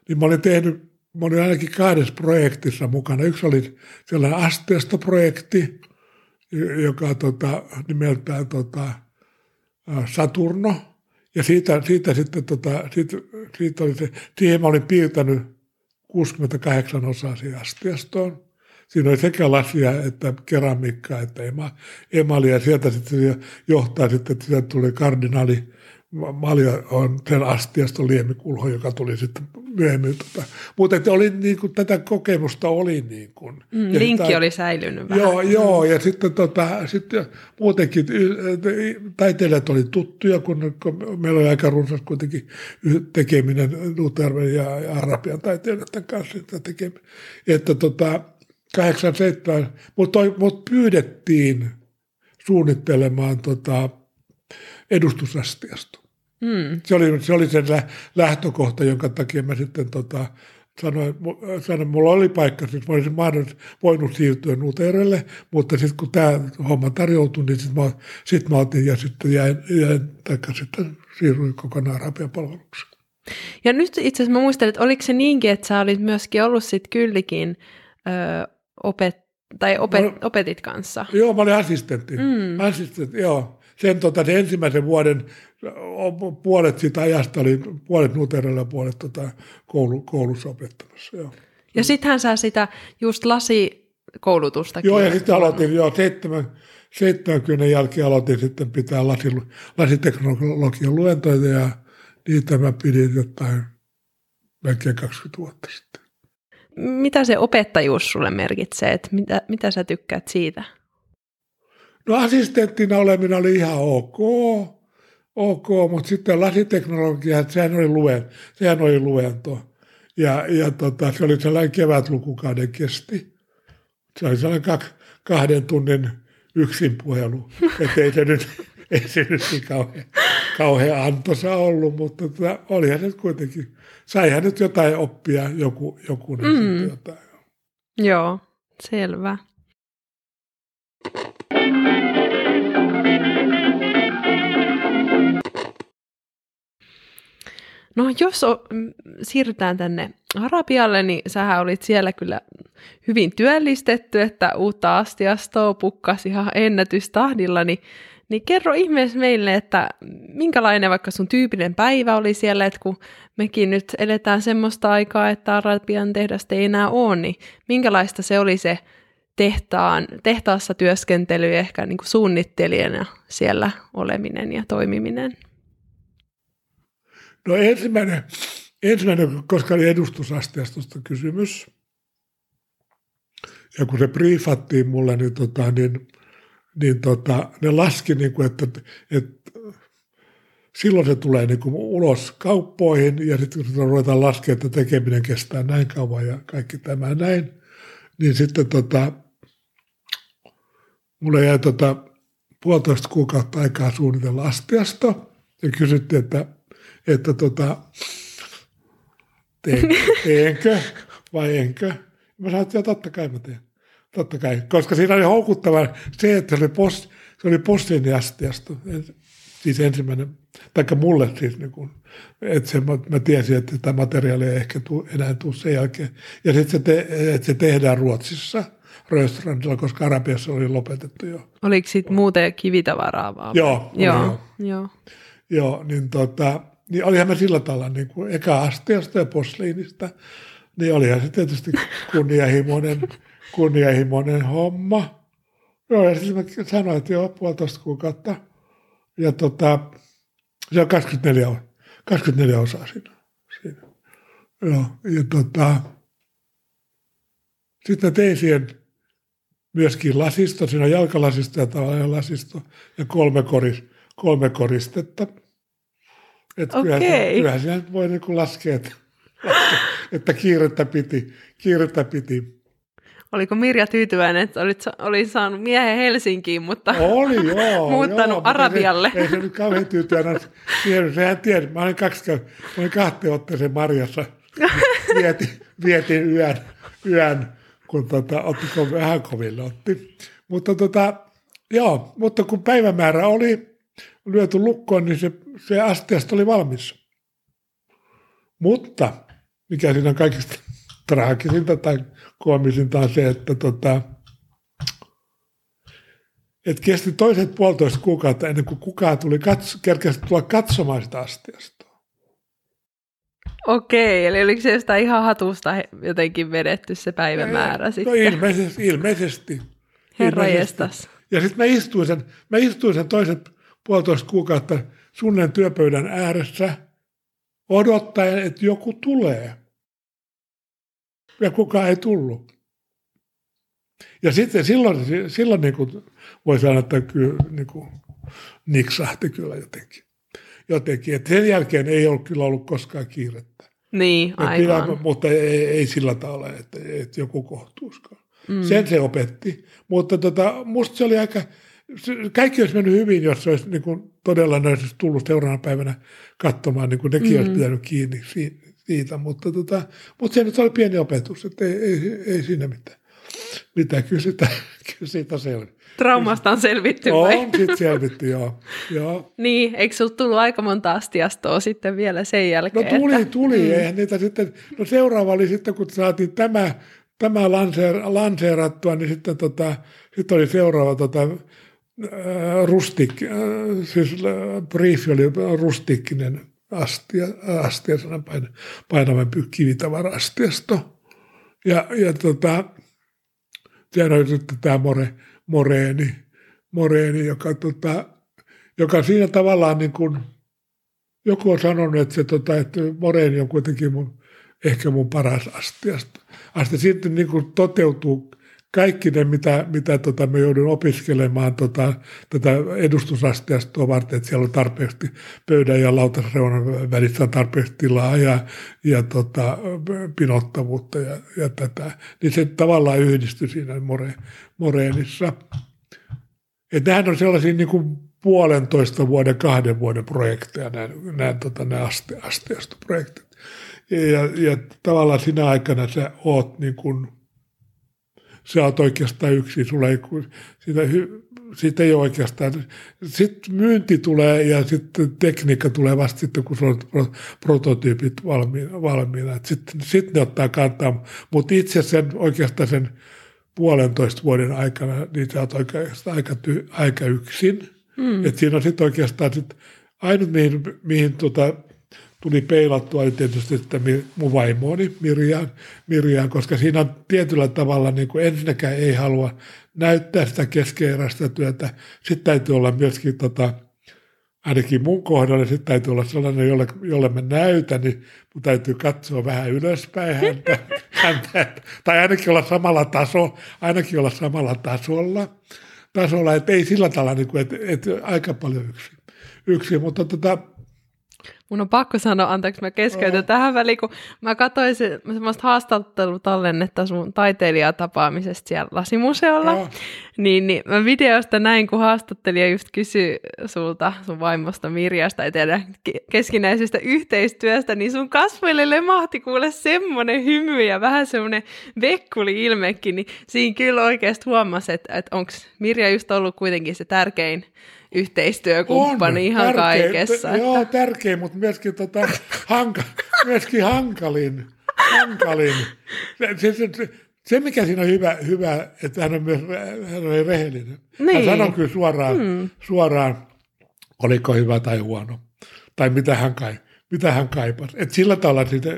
niin mä olin tehnyt, mä olin ainakin kahdessa projektissa mukana. Yksi oli sellainen asteistoprojekti, joka tota, nimeltään tota, Saturno. Ja siitä, siitä sitten, tota, siitä, siitä oli se, siihen mä olin piirtänyt 68 osaa siihen asteistoon. Siinä oli sekä lasia että keramiikkaa että ema, emalia. Sieltä sitten johtaa sitten, että sieltä tuli kardinaali Malja on sen astiasta liemikulho, joka tuli sitten myöhemmin. Tota. Mutta että oli, niin kuin, tätä kokemusta oli niin kuin. Mm, linkki sitä, oli säilynyt vähän. Joo, joo ja sitten, tota, sitten muutenkin taiteilijat oli tuttuja, kun, kun meillä oli aika runsas kuitenkin tekeminen Nuterven ja, ja Arabian taiteilijoiden kanssa sitä tekeminen. Että tota, 87, mutta mut pyydettiin suunnittelemaan tota, edustusastiasta. Mm. Se, oli, se oli sen lähtökohta, jonka takia mä sitten tota, sanoin, sanoin, mulla oli paikka, siis mä olisin voinut siirtyä Nuterelle, mutta sitten kun tämä homma tarjoutui, niin sitten mä, sit mä otin ja sitten jäin, jäin taikka sitten siirryin kokonaan Arabian palvelukseen. Ja nyt itse asiassa mä muistelin, että oliko se niinkin, että sä olit myöskin ollut sitten kyllikin ö, opet, tai opet, mä, opetit kanssa? Joo, mä olin assistentti. Mm. assistentti joo sen, tota, sen ensimmäisen vuoden puolet siitä ajasta oli puolet Nuterella ja puolet tota, koulu, koulussa opettamassa. Joo. Ja sittenhän sä sitä just lasikoulutusta. Joo, ja sitten aloitin jo 70 jälkeen aloitin sitten pitää lasi, lasiteknologian luentoja ja niitä mä pidin jotain melkein 20 vuotta sitten. Mitä se opettajuus sulle merkitsee? Että mitä, mitä sä tykkäät siitä? No assistenttina oleminen oli ihan ok, ok mutta sitten lasiteknologia, sehän oli, luen, sehän oli luento. Ja, ja tota, se oli sellainen kevätlukukauden kesti. Se oli sellainen kahden tunnin yksin puhelu. [LAUGHS] Että ei se nyt, ei se nyt niin kauhean, kauhean antoisa ollut, mutta tota, olihan se kuitenkin, saihan nyt jotain oppia joku, joku mm. jotain. Joo, selvä. No jos o, siirrytään tänne Arabialle, niin sähän olit siellä kyllä hyvin työllistetty, että uutta astiastoa pukkasi ihan ennätystahdilla, niin, niin kerro ihmeessä meille, että minkälainen vaikka sun tyypinen päivä oli siellä, että kun mekin nyt eletään semmoista aikaa, että Arabian tehdasta ei enää ole, niin minkälaista se oli se tehtaan, tehtaassa työskentely ehkä niin kuin suunnittelijana siellä oleminen ja toimiminen? No ensimmäinen, ensimmäinen koska oli edustusasteesta kysymys, ja kun se briefattiin mulle, niin, tota, niin, niin tota, ne laski, niin kuin, että, että silloin se tulee niin kuin ulos kauppoihin ja sitten kun ruvetaan laskemaan, että tekeminen kestää näin kauan ja kaikki tämä näin, niin sitten tota, mulle jäi tota, puolitoista kuukautta aikaa suunnitella astiasta ja kysyttiin, että että tota, teen, teenkö vai enkö. Mä sanoin, että totta kai mä teen. Totta kai, koska siinä oli houkuttava se, että se oli, post, se oli postinjastiasta. Siis ensimmäinen, taikka mulle siis, niin kun, että se, mä, mä tiesin, että tämä materiaali ei ehkä tuu, enää tule sen jälkeen. Ja sitten se, te, että se tehdään Ruotsissa – Röstrandilla, koska Arabiassa oli lopetettu jo. Oliko sitten muuten kivitavaraa vaan? Joo, joo, joo. joo. Joo, niin tota, niin olihan me sillä tavalla niin kuin eka asteesta ja posliinista, niin olihan se tietysti kunnianhimoinen, kunnianhimoinen homma. Joo, ja sitten mä sanoin, että joo, puolitoista kuukautta. Ja tota, se on 24, 24 osaa siinä. siinä. Joo, ja tota, sitten mä tein siihen myöskin lasisto, siinä on jalkalasisto ja tavallinen lasisto ja kolme, koris, kolme koristetta. Että okay. kyllähän, kyllähän siellä voi niin laskea, että, [LAUGHS] että kiirettä piti. Kiirettä piti. Oliko Mirja tyytyväinen, että olit, oli saanut miehen Helsinkiin, mutta oli, [LAUGHS] joo, muuttanut joo, Arabialle? Ei, ei se nyt kauhean tyytyväinen. Sehän tiesi, mä olin, kaksi, mä olin kahteen otteeseen Marjassa. [LAUGHS] Vietin, vietin yön, yön kun tota, otti vähän koville otti. Mutta tota, joo, mutta kun päivämäärä oli lyöty lukkoon, niin se, se astiasta oli valmis. Mutta mikä siinä on kaikista [LAUGHS] traagisinta tai koomisinta on se, että tota, et kesti toiset puolitoista kuukautta ennen kuin kukaan tuli katso, kerkesi tulla katsomaan sitä astiastoa. Okei, eli oliko se jostain ihan hatusta jotenkin vedetty se päivämäärä no, sitten? ilmeisesti. ilmeisesti Herra jestas. Ja sitten mä istuin sen, mä istuin sen toiset puolitoista kuukautta sunnen työpöydän ääressä odottaen, että joku tulee. Ja kukaan ei tullut. Ja sitten silloin, silloin niin kuin voi sanoa, että kyllä niin kuin niksahti kyllä jotenkin. jotenkin. Et sen jälkeen ei ollut kyllä ollut koskaan kiirettä. Niin, aivan. Pidä, mutta ei, ei sillä tavalla, että, että joku kohtuuskaan. Mm. Sen se opetti. Mutta tota, musta se oli aika, kaikki olisi mennyt hyvin, jos se olisi niin kuin, todella ne olisi tullut seuraavana päivänä katsomaan, niin kuin nekin mm. olisi pitänyt kiinni siitä. Mutta, tota, mutta se nyt oli pieni opetus, että ei, ei, ei siinä mitään. Mitä sitä, [LAUGHS] kyllä siitä selvi. Traumasta on selvitty vai? On sitten selvitty, joo. [LAUGHS] joo. Niin, eikö sinulla tullut aika monta astiastoa sitten vielä sen jälkeen? No tuli, että... tuli. Mm. Eihän niitä sitten, no seuraava oli sitten, kun saatiin tämä, tämä lanseer, lanseerattua, niin sitten tota, sitten oli seuraava tota, rustik, äh, siis äh, briefi oli rustikkinen astia, astia pain, painavampi kivitavara-astiasto. Ja, ja tota, sehän oli sitten tämä More, Moreeni, Moreeni joka, tota, joka siinä tavallaan niin kuin, joku on sanonut, että, se, tota, että Moreeni on kuitenkin mun, ehkä mun paras astiasta. Asti sitten niin kuin toteutuu kaikki ne, mitä, mitä tota, me joudun opiskelemaan tota, tätä edustusastiastoa varten, että siellä on tarpeeksi pöydän ja lautasreunan välissä on tarpeeksi tilaa ja, ja tota, pinottavuutta ja, ja tätä. Niin se tavallaan yhdistyi siinä more, Moreenissa. Että nämähän on sellaisia niin kuin puolentoista vuoden, kahden vuoden projekteja, nämä, nämä, tota, nämä aste, asteastoprojektit. Ja, ja tavallaan siinä aikana sä oot niin kuin – sä oot oikeastaan yksi, sulla ei, siitä, siitä ei ole oikeastaan. Sitten myynti tulee ja sitten tekniikka tulee vasta sitten, kun sulla on prototyypit valmiina. valmiina. Sitten sit ne ottaa kantaa, mutta itse sen oikeastaan sen puolentoista vuoden aikana, niin sä oot oikeastaan aika, ty, aika yksin. Mm. Et siinä on sitten oikeastaan sit, ainut, mihin, mihin tota, tuli peilattua oli tietysti sitten mun vaimooni Mirjaan, Mirjaan, koska siinä on tietyllä tavalla niin kuin ensinnäkään ei halua näyttää sitä keskeeräistä työtä. Sitten täytyy olla myöskin tota, ainakin mun kohdalla sitten täytyy olla sellainen, jolle, jolle mä näytän, niin mun täytyy katsoa vähän ylöspäin häntä, [LAUGHS] häntä tai ainakin olla samalla taso, ainakin olla samalla tasolla, tasolla että ei sillä tavalla, niin kuin, että, että aika paljon yksi, yksi mutta tota, Mun on pakko sanoa, anteeksi mä keskeytän oh. tähän väliin, kun mä katsoin se, semmoista haastattelutallennetta sun taiteilijatapaamisesta siellä lasimuseolla, oh. niin, niin mä videosta näin, kun haastattelija just kysyi sulta, sun vaimosta Mirjasta ja teidän keskinäisestä yhteistyöstä, niin sun kasvoille lemahti kuule semmoinen hymy ja vähän semmoinen vekkuli ilmekin, niin siinä kyllä oikeasti huomasi, että, että onko Mirja just ollut kuitenkin se tärkein yhteistyökumppani on, ihan tärkeä, kaikessa. T- että... Joo, tärkeä, mutta myöskin, tota, hanka, [LAUGHS] myöskin hankalin. hankalin. Se, se, se, se, mikä siinä on hyvä, hyvä että hän on myös hän on rehellinen. Niin. Hän sanoi kyllä suoraan, hmm. suoraan, oliko hyvä tai huono, tai mitä hän, kai, mitä hän kaipasi. Et sillä tavalla siitä,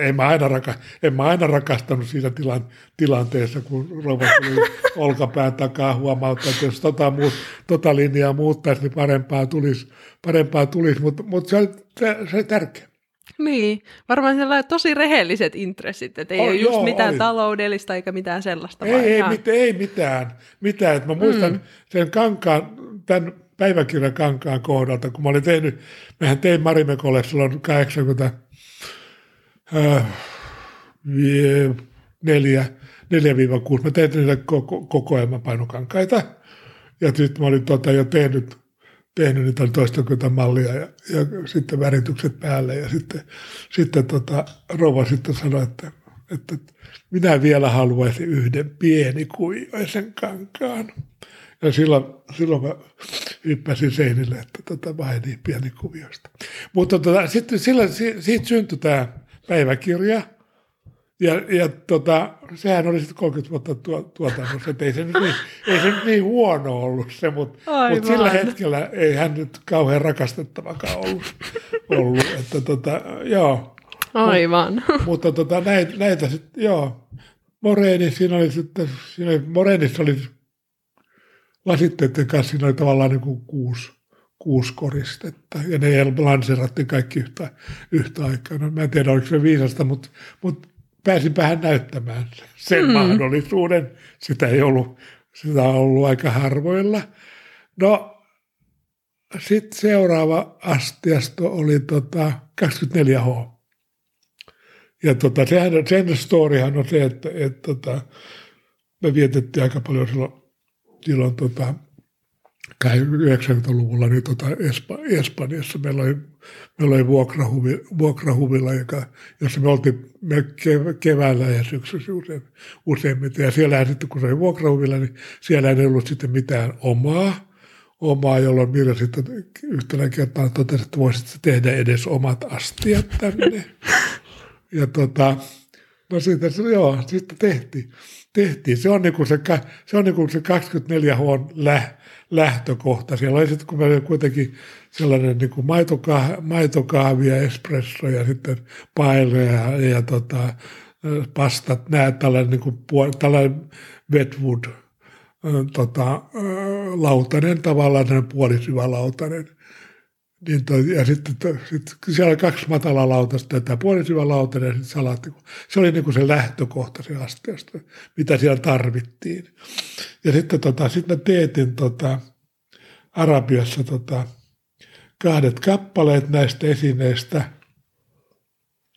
en mä aina, raka, en mä aina rakastanut siinä tilan, tilanteessa, kun rouva tuli [LAUGHS] olkapään takaa huomauttaa, että jos tota, muut, tota linjaa muuttaisi, niin parempaa tulisi, parempaa tulisi mutta, mutta se, oli, se, se oli tärkeä. Niin, varmaan siellä tosi rehelliset intressit, että ei oh, ole just joo, mitään oli. taloudellista eikä mitään sellaista. Ei, ei, mit, ei mitään, mitään. Et mä muistan mm. sen kankaan, tämän päiväkirjan kankaan kohdalta, kun mä olin tehnyt, mehän tein Marimekolle silloin 80, äh, neljä, neljä viiva kuusi. Mä tein niitä koko, kokoelmapainokankaita. Ja sitten mä olin tota jo tehnyt, tehnyt niitä toistakymmentä mallia ja, ja, sitten väritykset päälle. Ja sitten, sitten tota, rouva sitten sanoi, että, että minä vielä haluaisin yhden pieni kuivaisen kankaan. Ja silloin, silloin mä hyppäsin seinille, että tota, mä niin pieni kuviosta. Mutta tota, sitten sillä, siitä syntyi tämä päiväkirja. Ja, ja tota, sehän oli sitten 30 vuotta tuo, tuotannossa, että ei se, nyt niin, ei se nyt niin huono ollut se, mutta mut sillä hetkellä ei hän nyt kauhean rakastettavakaan ollut. ollut että tota, joo. Aivan. Mut, mutta tota, näitä, näitä sitten, joo. Moreeni, siinä oli sitten, siinä oli, Moreenissa oli lasitteiden kanssa, siinä oli tavallaan niin kuin kuusi, kuusi koristetta, ja ne lanserattiin kaikki yhtä, yhtä aikaa. No, mä en tiedä, oliko se viisasta, mutta, mutta pääsinpähän näyttämään sen mm. mahdollisuuden. Sitä ei ollut, sitä on ollut aika harvoilla. No, sitten seuraava astiasto oli tota 24H. Ja tota, sehän, sen storyhan on se, että, että, että tota, me vietettiin aika paljon silloin, silloin tota, 90-luvulla niin tota Espa- Espanjassa meillä oli, meillä oli vuokrahuvi, vuokrahuvilla, joka, jossa me oltiin me keväällä ja syksyssä usein, useimmiten. Ja siellä sitten, kun se oli vuokrahuvilla, niin siellä ei ollut sitten mitään omaa, omaa, jolloin Mirja sitten yhtenä kertaa totesi, että voisit tehdä edes omat astiat tänne. [LAUGHS] Ja tota, no siitä, joo, sitten tehtiin. tehtiin. Se on niin kuin se, se, on niin kuin se 24 H läh, lähtökohta. Siellä oli sitten, kun kuitenkin sellainen niin kuin maitokah, maitokahvi ja espresso ja sitten paille ja, ja tota, pastat, nämä tällainen, niin kuin, tällainen Wetwood tota, lautanen, tavallaan puolisyvä lautanen – niin toi, ja sitten to, sit, siellä oli kaksi matala lautasta, tämä puolisyvä lautanen ja sitten salaatti. Se oli niin kuin se lähtökohta se asteesta, mitä siellä tarvittiin. Ja sitten tota, sit mä teetin tota, Arabiassa tota, kahdet kappaleet näistä esineistä.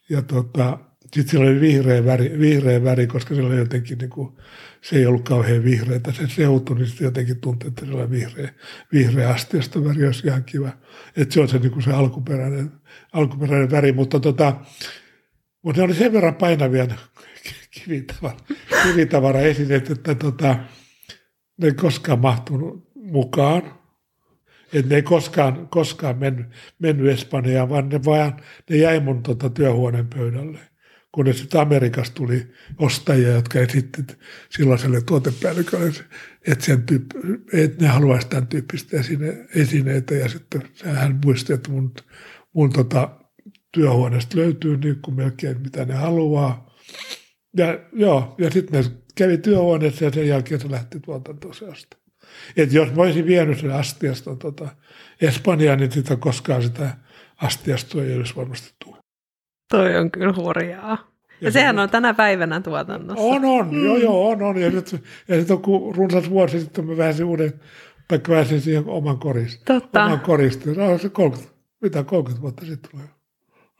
Ja tota, sitten sillä oli vihreä väri, vihreä väri koska se oli jotenkin niin kuin, se ei ollut kauhean vihreätä se seutu, niin sitten jotenkin tuntui, että oli vihreä, vihreä asteesta väri olisi ihan kiva. Että se on se, niin kuin se alkuperäinen, alkuperäinen väri, mutta tota, mutta ne oli sen verran painavia [LAUGHS] kivitavara, kivitavara esineet, että tota, ne ei koskaan mahtunut mukaan. Että ne ei koskaan, koskaan mennyt, mennyt Espanjaan, vaan ne, vaan, ne jäi mun tota, työhuoneen pöydälle kunnes sitten Amerikasta tuli ostajia, jotka esittivät silloiselle tuotepäällikölle, että, sen tyyppi, että ne haluaisivat tämän tyyppistä esine, esineitä. Ja sitten hän muisti, että mun, mun tota, työhuoneesta löytyy niin kuin melkein mitä ne haluaa. Ja, joo, ja sitten ne kävi työhuoneessa ja sen jälkeen se lähti tuotantoseasta. Että jos mä olisin vienyt sen astiasta tota, Espanjaan, niin sitä koskaan sitä astiasta ei olisi varmasti tullut. Toi on kyllä hurjaa. Ja, ja sehän on tänä päivänä tuotannossa. On, on, mm. joo, joo, on, on. Ja nyt, ja nyt on kun runsas vuosi sitten mä väänsin uuden, tai pääsin siihen oman korista. Totta. Oman korista. No, se 30, mitä 30 vuotta sitten tulee.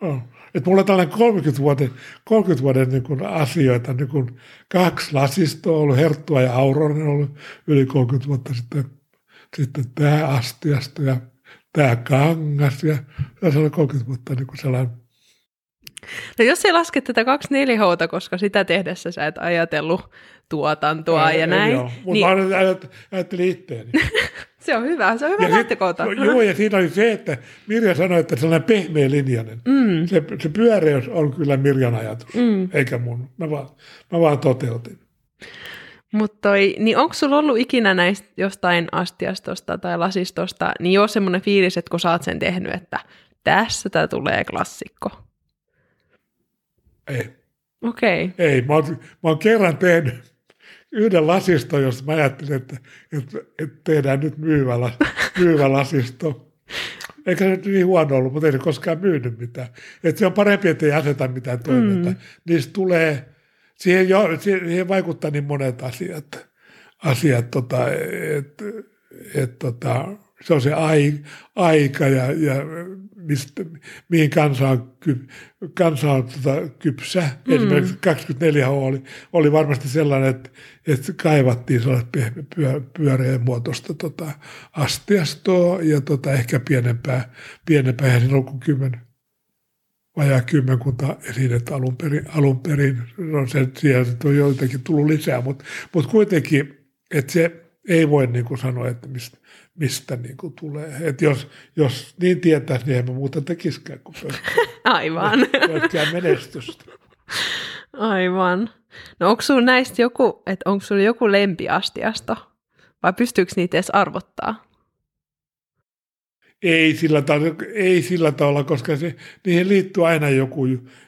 On. Että mulla on tällainen 30 vuoden, 30 vuoden niin kuin asioita, niin kuin kaksi lasistoa ollut, Herttua ja Auronen ollut yli 30 vuotta sitten, sitten tämä astiasta ja tämä kangas ja se on 30 vuotta niin kuin sellainen No jos ei laske tätä 24 h koska sitä tehdessä sä et ajatellut tuotantoa ei, ja näin. Joo, mutta niin... mä ajattelin itteeni. [LAUGHS] se on hyvä, se on hyvä lähtökohta. Joo, ja siinä oli se, että Mirja sanoi, että sellainen pehmeä linjainen. Mm. Se, se pyöreys on kyllä Mirjan ajatus, mm. eikä mun. Mä vaan, mä vaan toteutin. Mutta niin onko sulla ollut ikinä näistä jostain astiastosta tai lasistosta, niin jo semmoinen fiilis, että kun sä oot sen tehnyt, että tässä tämä tulee klassikko? Ei. Okei. Okay. Ei, mä oon, mä oon kerran tehnyt yhden lasiston, josta mä ajattelin, että, että, että tehdään nyt myyvä, [LAUGHS] myyvä lasisto. Eikä se nyt niin huono ollut, mutta ei se koskaan myynyt mitään. Että se on parempi, että ei aseta mitään toiveita. Mm. Niistä tulee, siihen, jo, siihen vaikuttaa niin monet asiat, asiat tota, että et, tota, se on se ai, aika ja, ja mistä, mihin kansa on, ky, kansa on tota, kypsä. Mm. Esimerkiksi 24H oli, oli varmasti sellainen, että, että kaivattiin sellaista pyö, pyöreän muotoista tota, astiastoa ja tota, ehkä pienempää, pienempää, eihän siinä ollut kuin kymmen, vajaa kymmenkunta esinettä alun perin. Alun perin. No se, siellä on joitakin tullut lisää, mutta, mutta kuitenkin, että se ei voi niin kuin sanoa, että mistä, mistä niin kuin tulee. Et jos, jos niin tietäisi, niin emme muuta tekisikään kuin [LAUGHS] Aivan. pelkkää menestystä. Aivan. No onko sinulla näistä joku, että onko sinulla joku lempiastiasta? Vai pystyykö niitä edes arvottaa? Ei sillä, tavalla, ei sillä tavalla, koska se, niihin liittyy aina joku,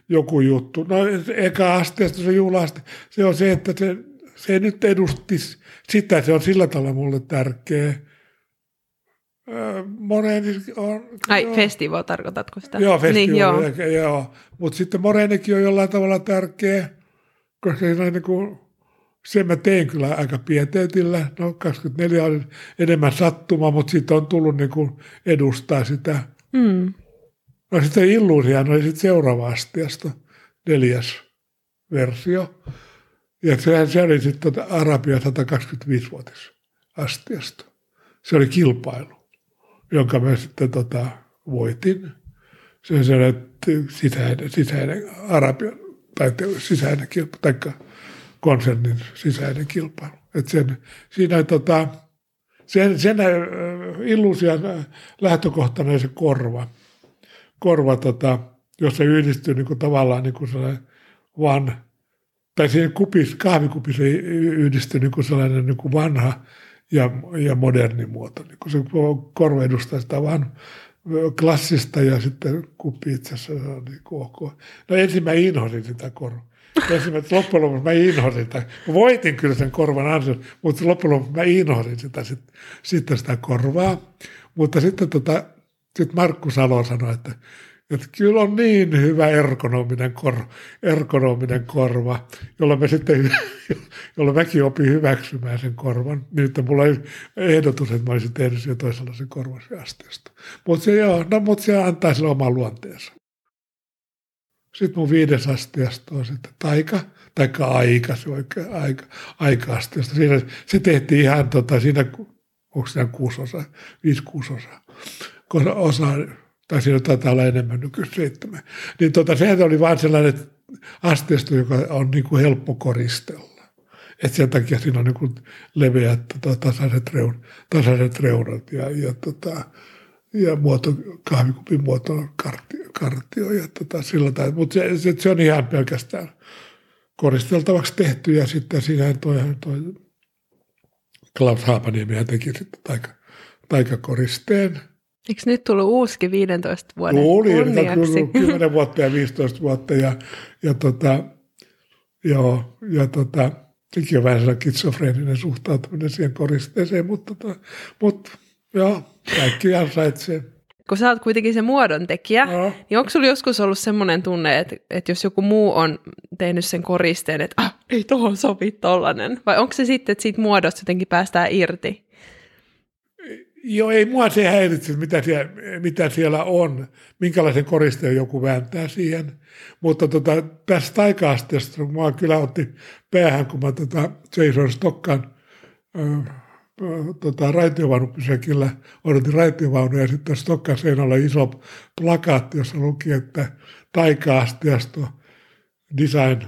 joku juttu. No eka asteesta se juhlaste, se on se, että se, se nyt edustisi sitä, se on sillä tavalla mulle tärkeä. Moreni on... Ai, joo. festival tarkoitatko sitä? Joo, festival, niin, joo. joo. Mutta sitten Morenikin on jollain tavalla tärkeä, koska se on niin kuin, sen mä tein kyllä aika pieteetillä. No 24 oli enemmän sattuma, mutta siitä on tullut niin kuin edustaa sitä. Mm. No sitten Illuusian oli sitten seuraava astiasta, neljäs versio. Ja sehän se oli sitten tuota Arabia 125-vuotis astiasta. Se oli kilpailu, jonka mä sitten tota, voitin. Se sellainen sisäinen, sisäinen Arabia, tai sisäinen kilpailu, tai konsernin sisäinen kilpailu. Et sen, siinä tota, sen, sen illuusian äh, lähtökohtana se korva, korva tota, jossa yhdistyy niin kuin tavallaan niin kuin sellainen van, tai siinä kupis, kahvikupissa yhdistyy niin kuin sellainen niin kuin vanha ja, ja moderni muoto. Niin kuin se korva edustaa sitä vaan klassista ja sitten kuppi itse asiassa on niin kuin ok. No ensin mä inhosin sitä korvaa Esimerkiksi loppujen lopuksi mä inhosin sitä. Mä voitin kyllä sen korvan ansion, mutta loppujen lopuksi mä inhosin sitä, sit, sitten sitä korvaa. Mutta sitten tota, sit Markku Salo sanoi, että, että kyllä on niin hyvä ergonominen, kor, ergonominen korva, jolla me sitten, [LAUGHS] jolla mäkin opin hyväksymään sen korvan. Nyt mulla ei ehdotus, että mä olisin tehnyt sen toisenlaisen korvan asteesta. Mutta se, joo, no, mutta se antaa sille oman luonteensa. Sitten mun viides asteesta on sitten taika, taikka aika, se oikein aika, aika-asteesta. Siinä, se tehtiin ihan tota, siinä, onko siinä kuusi osaa, viisi kuusi osaa. Osa, tai siinä taitaa olla enemmän nykyään seitsemän. Niin tota, sehän oli vain sellainen asteisto, joka on niin kuin helppo koristella. Et sen takia siinä on niin kuin leveät tota, tasaiset, reun, tasaiset reunat ja, ja tota, ja muoto, kahvikupin muoto on kartio, kartio ja tota, sillä tavalla. Mutta se, se, se, on ihan pelkästään koristeltavaksi tehty ja sitten siinä toi, toi Klaus Haapaniemi teki sitten taika, taikakoristeen. Eikö nyt tullut uusikin 15 vuoden Tuli, kunniaksi? 10 vuotta ja 15 vuotta ja, ja, tota, joo, ja tota, sekin on vähän sellainen kitsofreeninen suhtautuminen siihen koristeeseen, mutta, tota, mutta Joo, kaikki ansaitsee. Kun sä oot kuitenkin se muodon tekijä, no. niin onko sulla joskus ollut semmoinen tunne, että, että jos joku muu on tehnyt sen koristeen, että ah, ei tohon sovi tollanen? Vai onko se sitten, että siitä muodosta jotenkin päästään irti? Joo, ei mua se häiritse, mitä siellä, mitä siellä on, minkälaisen koristeen joku vääntää siihen. Mutta tota, tästä taika-asteesta mua kyllä otti päähän, kun mä tota Jason Stockan äh, tota, raitiovaunupysäkillä odotin raitiovaunuja ja sitten Stokkan seinällä iso plakaatti, jossa luki, että taika-astiasto design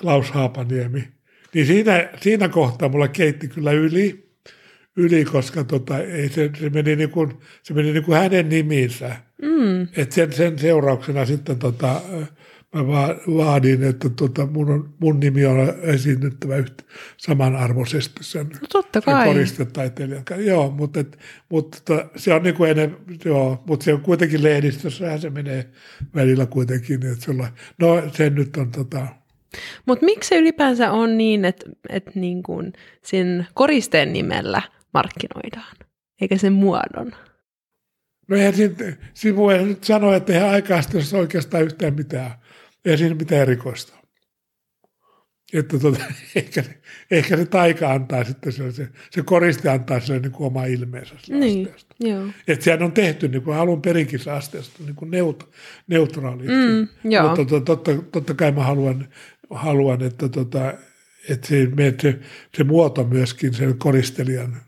Klaus Haapaniemi. Niin siinä, siinä kohtaa mulla keitti kyllä yli, yli koska tota, ei se, se, meni niin kuin, se meni niin kuin hänen nimiinsä. Mm. Et sen, sen seurauksena sitten tota, mä vaadin, että tota, mun, on, mun nimi on esiinnyttävä yhtä samanarvoisesti sen, no totta sen koristetaiteilijan. Joo, mutta, et, mutta tota, se on niin kuin ennen, joo, mutta se on kuitenkin lehdistössä, se menee välillä kuitenkin. Että sulla, no se nyt on tota, mutta miksi se ylipäänsä on niin, että, että niin sen koristeen nimellä markkinoidaan, eikä sen muodon? No eihän siinä, siinä voi nyt sanoa, että eihän aikaisesti oikeastaan yhtään mitään ei siinä mitään erikoista. Että tota, [LAUGHS] ehkä, ehkä se taika antaa sitten se, se, se koristi antaa sille niin kuin oma ilmeensä niin, joo. Että sehän on tehty niin kuin alun perinkin asteesta niin kuin neut, neutraalisti. Mm, Mutta to, totta, totta kai mä haluan, haluan että, tota, että se, se, se muoto myöskin sen koristelijan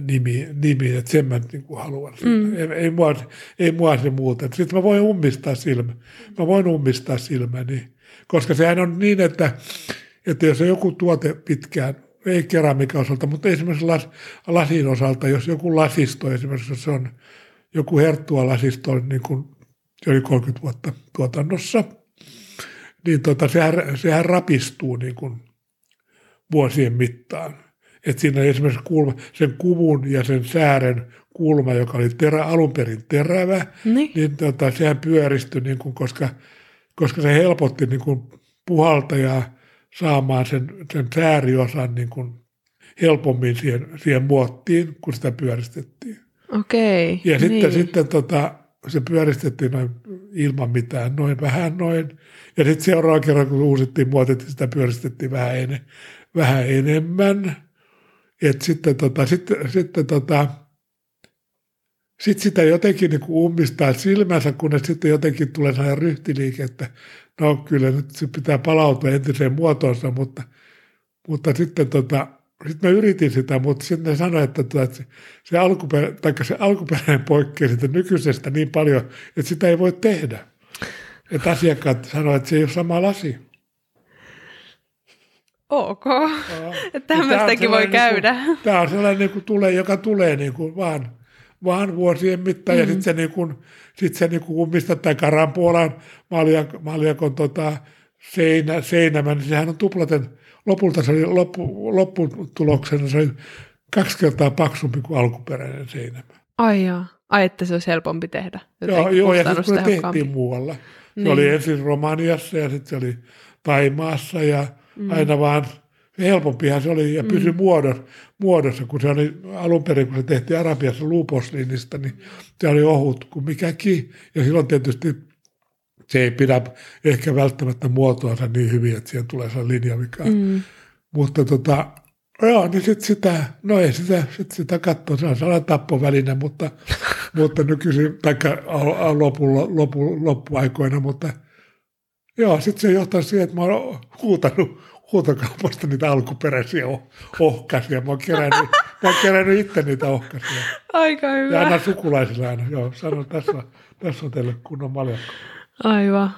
nimi, nimi että sen mä niin kuin haluan. Mm. Ei, ei, mua, ei mua se muuta. Sitten mä voin ummistaa silmä. Mä voin ummistaa silmäni, koska sehän on niin, että, että jos on joku tuote pitkään ei keramiikan osalta, mutta esimerkiksi las, lasin osalta, jos joku lasisto esimerkiksi, jos se on joku herttua lasisto, niin kuin yli 30 vuotta tuotannossa, niin tota, sehän, sehän rapistuu niin kuin vuosien mittaan. Et siinä esimerkiksi kulma, sen kuvun ja sen säären kulma, joka oli terä, alun perin terävä, niin, niin tota, sehän pyöristyi, niin kuin, koska, koska se helpotti niin kuin puhaltajaa saamaan sen, sen sääriosan niin kuin helpommin siihen, siihen muottiin, kun sitä pyöristettiin. Okei. Ja sitten, niin. sitten tota, se pyöristettiin noin ilman mitään, noin vähän noin. Ja sitten seuraava kerran, kun uusittiin muotit, sitä pyöristettiin vähän, en, vähän enemmän. Et sitten, tota, sitten, sitten tota, sit sitä jotenkin niin kuin ummistaa silmänsä, kunnes sitten jotenkin tulee sellainen ryhtiliike, että no kyllä nyt se pitää palautua entiseen muotoonsa, mutta, mutta sitten tota, sitten mä yritin sitä, mutta sitten ne sanoivat, että, tota, että se, se, alkuperä, se alkuperäinen poikkeaa siitä nykyisestä niin paljon, että sitä ei voi tehdä. Että asiakkaat sanoivat, että se ei ole sama lasi. Ok. Että tämmöistäkin voi käydä. Niin kuin, tämä on sellainen, niin kuin tulee, joka tulee niin kuin vaan, vaan vuosien mittaan. Mm. Ja sitten se, niin kuin, sit se niin kuin ummista tai Karanpuolan maljakon tota, seinä, seinämä, niin sehän on tuplaten, lopulta se oli loppu, lopputuloksena se oli kaksi kertaa paksumpi kuin alkuperäinen seinämä. Ai jaa. Ai, että se olisi helpompi tehdä. Joo, joo ja sitten kun se tehtiin muualla. Niin. Se oli niin. ensin Romaniassa ja sitten se oli Taimaassa ja mm. aina vaan helpompihan se oli ja pysyi mm. muodossa, muodossa, kun se oli alun perin, kun se tehtiin Arabiassa luuposliinista, niin se oli ohut kuin mikäkin. Ja silloin tietysti se ei pidä ehkä välttämättä muotoansa niin hyvin, että siihen tulee se linja mikä mm. Mutta tota, joo, niin sitten sitä, no ei sitä, sit sitä katsoa, se on sellainen tappoväline, mutta, [LAUGHS] mutta nykyisin, tai lopu, lopu, loppuaikoina, mutta joo, sitten se johtaa siihen, että mä oon huutanut huutokaupasta niitä alkuperäisiä oh, ohkaisia. Mä oon kerännyt, mä oon kerännyt itse niitä ohkaisia. Aika hyvä. Ja aina sukulaisille aina, joo, sanon, tässä, tässä on teille kunnon maljakko. Aivan.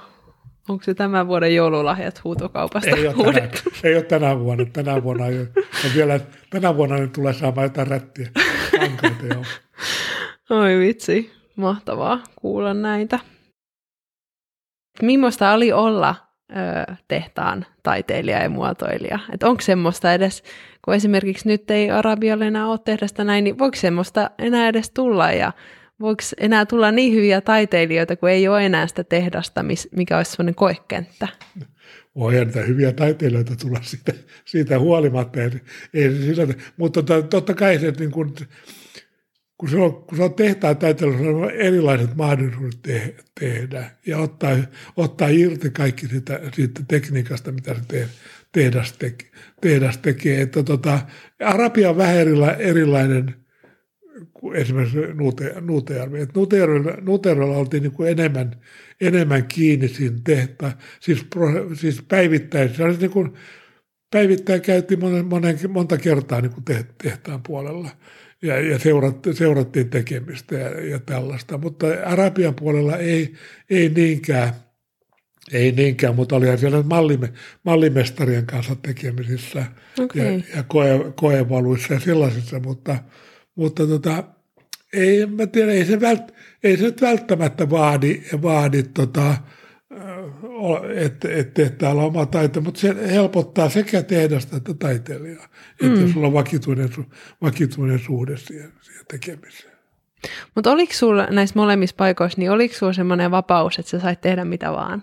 Onko se tämän vuoden joululahjat huutokaupasta ei ole, tänä, ei ole tänä vuonna. Tänä vuonna, ei, ja vielä, tänä vuonna ne tulee saamaan jotain rättiä. Ankaita, joo. Oi vitsi, mahtavaa kuulla näitä. Millaista oli olla ö, tehtaan taiteilija ja muotoilija? onko semmoista edes, kun esimerkiksi nyt ei Arabialle enää ole tehdä sitä näin, niin voiko semmoista enää edes tulla ja voiko enää tulla niin hyviä taiteilijoita, kun ei ole enää sitä tehdasta, mikä olisi sellainen koekenttä? Voi niitä hyviä taiteilijoita tulla siitä, siitä huolimatta. Ei, ei sillä, mutta totta kai se, niin kun, kun, se on, kun se on tehtaan taiteilijoilla, on erilaiset mahdollisuudet te, tehdä ja ottaa, ottaa irti kaikki siitä, siitä tekniikasta, mitä se te, tehdas, te, tehdas tekee. Että tota, Arabia on vähän erilainen – esimerkiksi Nuutejärvi. Nuutejärvellä, oltiin niin kuin enemmän, enemmän kiinni siinä tehtaan, siis, siis päivittäin. Se oli niin kuin, päivittäin käytiin monen, monen, monta kertaa niin kuin tehtaan puolella ja, ja seurattiin, seurattiin tekemistä ja, ja tällaista. Mutta Arabian puolella ei, ei niinkään, ei niinkään, mutta oli siellä mallime, mallimestarien kanssa tekemisissä okay. ja, ja koe, koevaluissa ja sellaisissa, mutta – mutta tota, ei, mä tiedän, ei se, vält, ei se välttämättä vaadi, vaadi tota, että et olla oma taito, mutta se helpottaa sekä tehdasta että taiteilijaa, mm. että jos sulla on vakituinen, vakituinen suhde siihen, siihen tekemiseen. Mutta oliko sulla näissä molemmissa paikoissa, niin oliko sulla semmoinen vapaus, että sä sait tehdä mitä vaan?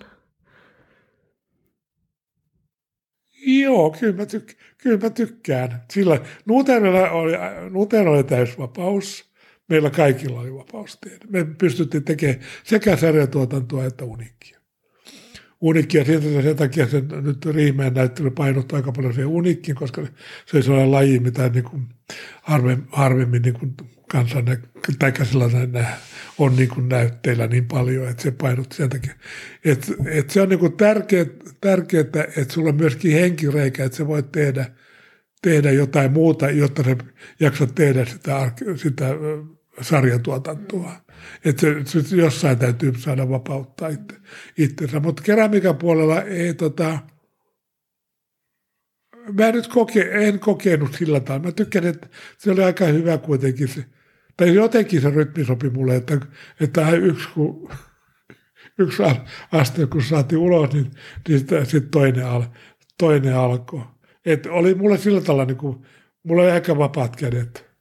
Joo, kyllä mä, tyk- kyllä mä tykkään. Sillä Nuterolla oli, Nuterolla oli täysvapaus. Meillä kaikilla oli vapaus tehdä. Me pystyttiin tekemään sekä sarjatuotantoa että unikkia. Unikkia sen, sen takia se nyt Riimeen näyttely painottaa aika paljon siihen unikkiin, koska se on sellainen laji, mitä niin kuin harvemmin, harvemmin niin kuin kansan tai sellainen on niin kuin näytteillä niin paljon, että se painotti sen takia. Et, et se on niin kuin tärkeää, tärkeää, että sulla on myöskin henkireikä, että sä voit tehdä, tehdä jotain muuta, jotta sä jaksat tehdä sitä, sitä sarjatuotantoa. Että jossain täytyy saada vapauttaa itse, itsensä. Mutta keramiikan puolella ei tota, mä nyt koke, en kokenut sillä tavalla. Mä tykkään, että se oli aika hyvä kuitenkin se, tai jotenkin se rytmi sopi mulle, että, että yksi, kun, yksi aste kun saatiin ulos, niin, niin sitten sit toinen, al, toinen alkoi. Et oli mulle sillä tavalla, niin kuin, mulla oli aika vapaat kädet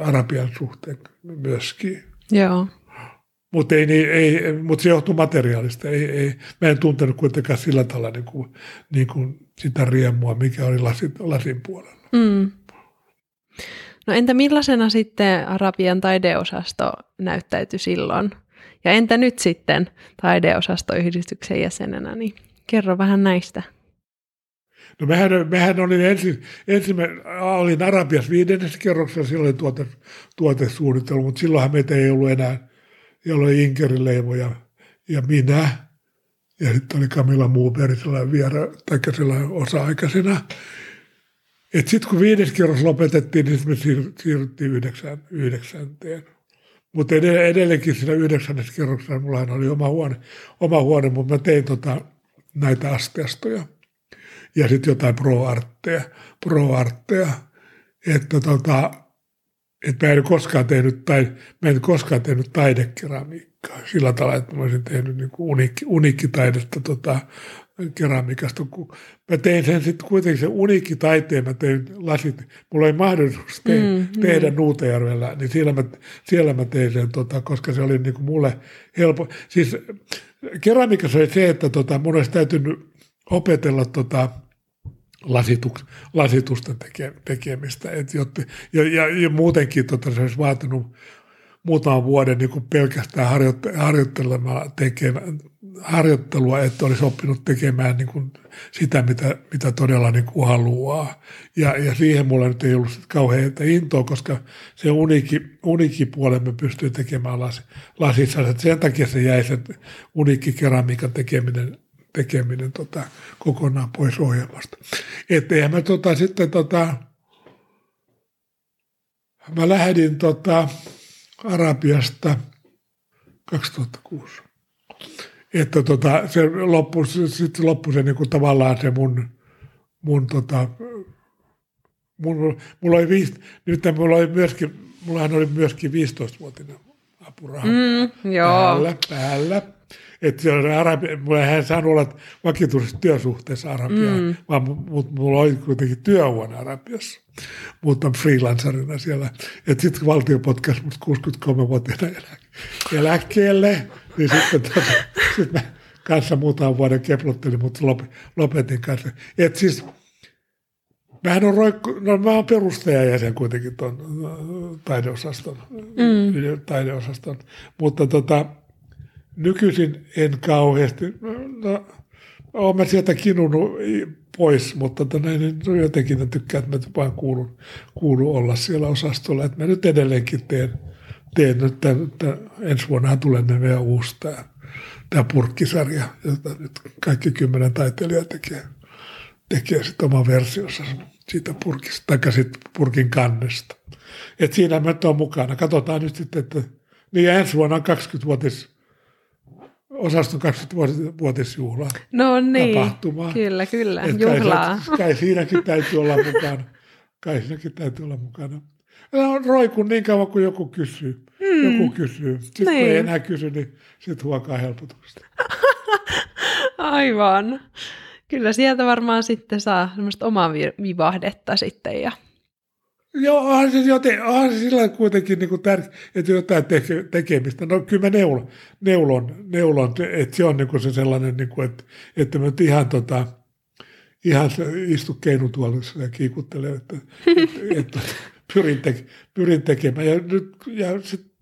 arabian suhteen myöskin. Joo. Mutta ei, ei, mut se johtuu materiaalista. Ei, ei, mä en tuntenut kuitenkaan sillä tavalla niin kuin, niin kuin sitä riemua, mikä oli lasin, lasin puolella. Mm. No entä millaisena sitten Arabian taideosasto näyttäytyi silloin? Ja entä nyt sitten taideosastoyhdistyksen jäsenenä, niin kerro vähän näistä. No mehän, mehän olin ensin, ensimmäinen, olin Arabiassa viidennessä kerroksessa, silloin oli tuote, tuotesuunnittelu, mutta silloinhan meitä ei ollut enää, ei ollut Inkerileivo ja, ja minä. Ja sitten oli Camilla Muuberg sellainen viera, tai sellainen osa-aikaisena. Sitten kun viides kerros lopetettiin, niin me siirryttiin yhdeksän, yhdeksänteen. Mutta edelleenkin siinä yhdeksännessä kerroksessa mulla oli oma huone, oma huone mutta mä tein tota, näitä asteastoja ja sitten jotain pro-artteja, pro-artteja. Että tota, et mä en koskaan tehnyt, tai, mä en koskaan tehnyt taidekeramiikkaa sillä tavalla, että mä olisin tehnyt niin uniikki, uniikkitaidetta tota, keramiikasta. Kun mä tein sen sitten kuitenkin se uniikkitaiteen, mä tein lasit, mulla oli mahdollisuus te, mm, mm. tehdä mm. Nuutajärvellä, niin siellä mä, siellä mä tein sen, tota, koska se oli niin kuin mulle helppo. Siis keramiikassa oli se, että tota, mun olisi täytynyt opetella tota, lasitus, lasitusten teke, tekemistä. Et jotta, ja, ja, ja, muutenkin tota, se olisi vaatinut muutaman vuoden niin kuin pelkästään harjoitte, harjoittelemalla tekemään, harjoittelua, että olisi oppinut tekemään niin kuin sitä, mitä, mitä todella niin kuin haluaa. Ja, ja siihen mulla nyt ei ollut kauhean intoa, koska se uniikki, uniikki puolen me pystyy tekemään las, lasissa. Sen takia se jäi se uniikki keramiikan tekeminen tekeminen tota, kokonaan pois ohjelmasta. Että eihän mä tota, sitten tota, mä lähdin tota, Arabiasta 2006. Että tota, se loppu, sitten loppui se niinku tavallaan se mun, mun tota, mun, mulla oli viisi, nyt mulla oli myöskin, mullahan oli myöskin 15-vuotinen apuraha. Mm, joo. Päällä, päällä että arabi, mulla hän saanut olla vakituisessa työsuhteessa Arabiaan, mm. vaan mutta mulla oli kuitenkin työhuone Arabiassa. Mutta freelancerina siellä. Että sitten valtio potkasi mut 63-vuotiaana eläkkeelle, niin sitten tota, [LAUGHS] sit mä kanssa muutaman vuoden keplottelin, mutta lopetin kanssa. Että siis Mähän on, roikku, no mä oon perustajajäsen kuitenkin tuon taideosaston, mm. taideosaston, mutta tota, Nykyisin en kauheasti, no, olen mä sieltä kinunut pois, mutta tota, näin, no jotenkin ne tykkää, että mä vaan kuulun, kuulun olla siellä osastolla. Että mä nyt edelleenkin teen, teen nyt tämän, tämän, ensi vuonna tulee ne vielä uusi tämä, tämä purkkisarja, jota nyt kaikki kymmenen taiteilijaa tekee, tekee sitten oman versionsa siitä purkista, tai sitten purkin kannesta. Et siinä mä oon mukana. Katsotaan nyt sitten, että niin ensi vuonna on 20-vuotis osaston 20-vuotisjuhla no niin, tapahtuma. Kyllä, kyllä, Et juhlaa. Kai, kai siinäkin täytyy olla mukana. Kai siinäkin täytyy olla mukana. No, roikun niin kauan kuin joku kysyy. Mm. Joku kysyy. Sitten niin. kun ei niin. enää kysy, niin sitten huokaa helpotusta. [LAUGHS] Aivan. Kyllä sieltä varmaan sitten saa semmoista omaa vivahdetta sitten ja Joo, onhan se, joten, onhan se sillä kuitenkin niin tärkeää, että jotain teke, tekemistä. No kyllä mä neulon, neulon, neulon että se on niin kuin se sellainen, niin kuin, että, että mä ihan, tota, ihan istu keinutuolissa ja kiikuttelen, että, että, että pyrin, te, pyrin tekemään. Ja, nyt, ja sit,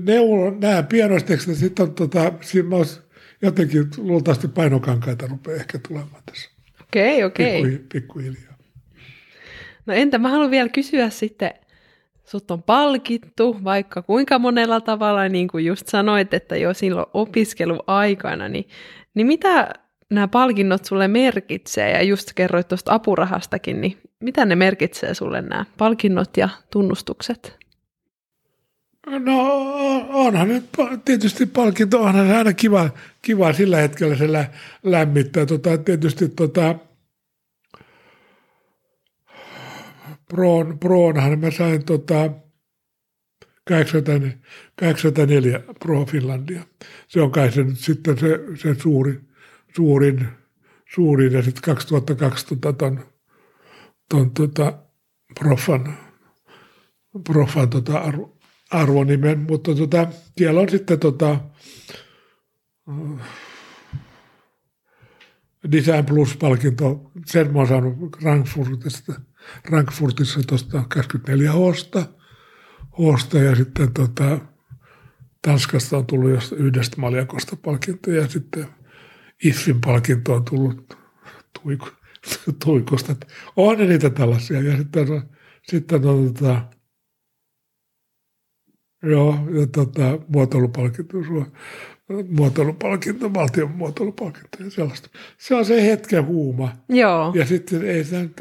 neulon, nämä pianostekstit, sitten on tota, siinä olisi jotenkin luultavasti painokankaita rupeaa ehkä tulemaan tässä. Okei, okay, okei. Okay. Pikku, pikkuhiljaa. No entä mä haluan vielä kysyä sitten, sut on palkittu vaikka kuinka monella tavalla, niin kuin just sanoit, että jo silloin opiskeluaikana, niin, niin mitä nämä palkinnot sulle merkitsee, ja just kerroit tuosta apurahastakin, niin mitä ne merkitsee sulle nämä palkinnot ja tunnustukset? No onhan nyt tietysti palkinto, onhan aina kiva, kiva sillä hetkellä se lä, lämmittää. Tota, tietysti tota, Proon, Proonhan mä sain tota 84 Pro Finlandia. Se on kai se nyt sitten se, se suurin, suurin, suurin ja sitten 2020 ton, ton tota Profan, Profan tota arvo, arvonimen, mutta tota, siellä on sitten tota, Design Plus-palkinto, sen mä oon saanut Frankfurtista, Frankfurtissa tuosta 24 hosta, hosta ja sitten tota, Tanskasta on tullut yhdestä maljakosta palkinto ja sitten IFFin palkinto on tullut tuiku, tuikosta. On ne niitä tällaisia ja sitten, sitten on tota, joo, ja tota, muotoilupalkinto, muotoilupalkinto, valtion muotoilupalkinto ja sellaista. Se on se hetken huuma. Joo. Ja sitten ei se nyt,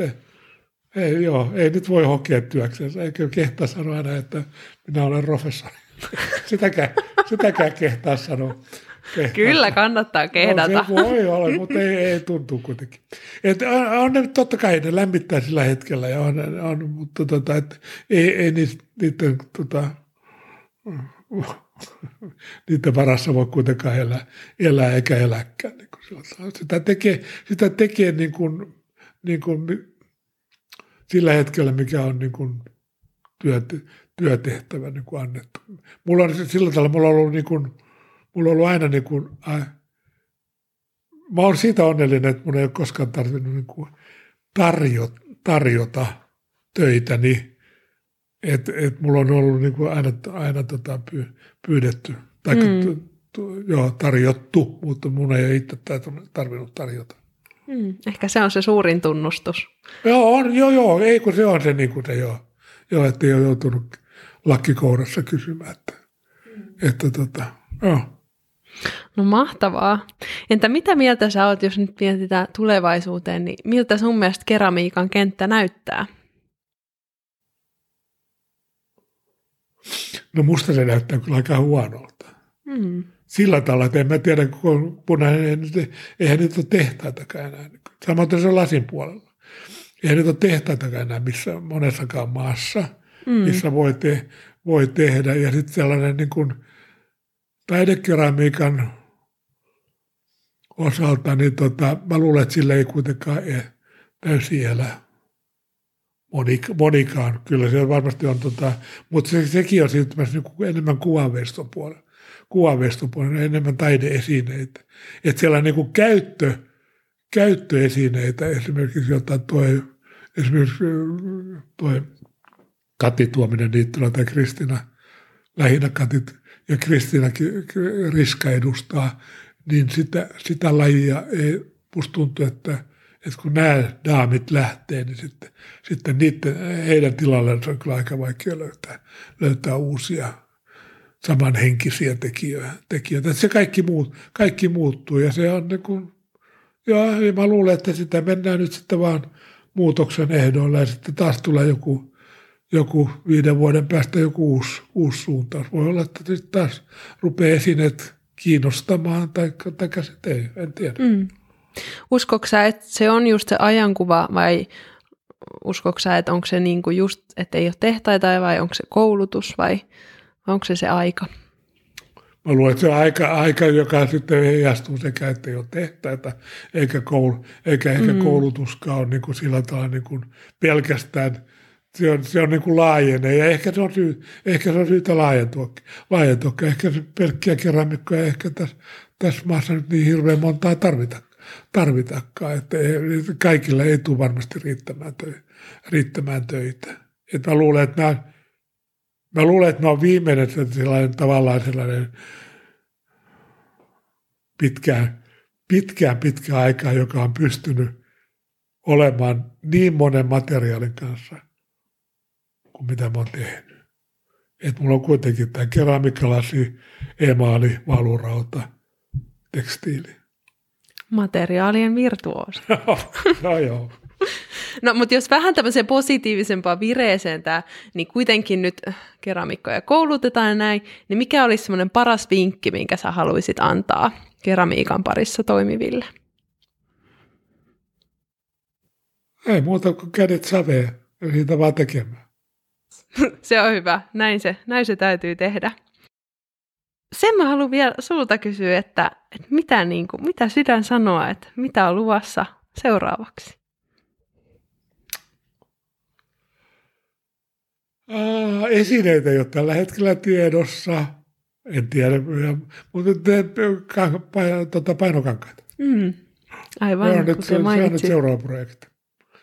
ei, joo, ei nyt voi hokea työksensä, eikä kehtaa sanoa aina, että minä olen professori. [LAUGHS] sitäkään, sitäkään kehtaa sanoa. Kehtaa. Kyllä kannattaa kehdata. No, se voi olla, mutta ei, ei tuntuu kuitenkin. Et on, on ne, totta kai ne lämmittää sillä hetkellä, ja on, on, mutta tota, et, ei, ei niitä, niiden tota, [LAUGHS] niiden varassa voi kuitenkaan elää, elää eikä eläkään. Niin sitä tekee, sitä tekee niin kuin, niin kuin sillä hetkellä, mikä on niin kuin työt, työtehtävä niin kuin annettu. Mulla on sillä tavalla, mulla on ollut, niin kuin, mulla on ollut aina niin kuin, äh, mä olen siitä onnellinen, että mun ei ole koskaan tarvinnut niin kuin tarjo, tarjota töitäni että et mulla on ollut niin kuin aina, aina tota pyydetty, tai mm. joo, tarjottu, mutta mun ei itse tarvinnut tarjota. Mm, ehkä se on se suurin tunnustus. Joo, on, joo, joo, ei kun se on se niin kuin se joo. Joo, että ei ole joutunut lakkikourassa kysymään, että, mm. että tota, joo. No mahtavaa. Entä mitä mieltä sä oot, jos nyt mietitään tulevaisuuteen, niin miltä sun mielestä keramiikan kenttä näyttää? No musta se näyttää kyllä aika huonolta. Mm. Sillä tavalla, että en mä tiedä, kun punainen, eihän nyt ole tehtaitakaan enää. Samoin se on lasin puolella. Eihän nyt ole tehtaitakaan enää missä, monessakaan maassa, mm. missä voi, te, voi tehdä. Ja sitten sellainen niin kuin taidekeramiikan osalta, niin tota, mä luulen, että sille ei kuitenkaan täysin elä monik, monikaan. Kyllä se varmasti on, tota, mutta se, sekin on siirtymässä niin enemmän kuvanveiston puolelle. Kuvanveiston puolelle, enemmän taideesineitä. Että siellä on niin kuin käyttö, käyttöesineitä, esimerkiksi jotain toi, esimerkiksi toi Kati Tuominen Niittylä tai Kristina, lähinnä Katit ja Kristina Riska edustaa, niin sitä, sitä lajia ei, musta tuntuu, että että kun nämä daamit lähtee, niin sitten, sitten niiden, heidän tilalleen on kyllä aika vaikea löytää, löytää uusia samanhenkisiä tekijöitä. se kaikki, muut, kaikki muuttuu ja se on niin kuin, joo, ja mä luulen, että sitä mennään nyt sitten vaan muutoksen ehdoilla ja sitten taas tulee joku, joku viiden vuoden päästä joku uusi, uusi suuntaus. Voi olla, että sitten taas rupeaa esineet kiinnostamaan tai, tai sitten ei, en tiedä. Mm. Uskoksa, sä, että se on just se ajankuva vai uskoksa, sä, että onko se niinku just, että ei ole tehtaita vai onko se koulutus vai onko se se aika? Mä luulen, että se on aika, aika joka sitten heijastuu sekä, että ei ole tehtaita, eikä, koulu, eikä ehkä mm. koulutuskaan ole niin kuin sillä tavalla niin kuin pelkästään, se on, se on niin kuin laajene ja ehkä se on, syy, ehkä se on syytä laajentua, laajentua. Ehkä se pelkkiä keramikkoja ehkä tässä, tässä maassa nyt niin hirveän montaa tarvita tarvitakaan. Että kaikilla ei tule varmasti riittämään, töitä. Riittämään töitä. Että mä luulen, että nämä, mä luulen, että mä on viimeinen sellainen, tavallaan sellainen pitkään, pitkään, pitkään aikaa, joka on pystynyt olemaan niin monen materiaalin kanssa kuin mitä mä oon tehnyt. Että mulla on kuitenkin tämä keramikalasi, emaali, valurauta, tekstiili materiaalien virtuoosi. [LAUGHS] no joo. No, mutta jos vähän tämmöiseen positiivisempaan vireeseen tämä, niin kuitenkin nyt keramikkoja koulutetaan ja näin, niin mikä olisi semmoinen paras vinkki, minkä sä haluaisit antaa keramiikan parissa toimiville? Ei muuta kuin kädet saveen. siitä vaan tekemään. [LAUGHS] se on hyvä. Näin se, näin se täytyy tehdä. Sen mä haluan vielä sulta kysyä, että, että mitä, niin kuin, mitä sydän sanoa, että mitä on luvassa seuraavaksi? Aa, esineitä ei ole tällä hetkellä tiedossa. En tiedä, mutta te, tuota, painokankaita. Mm. Aivan, se on, nyt, se, on nyt seuraava projekti.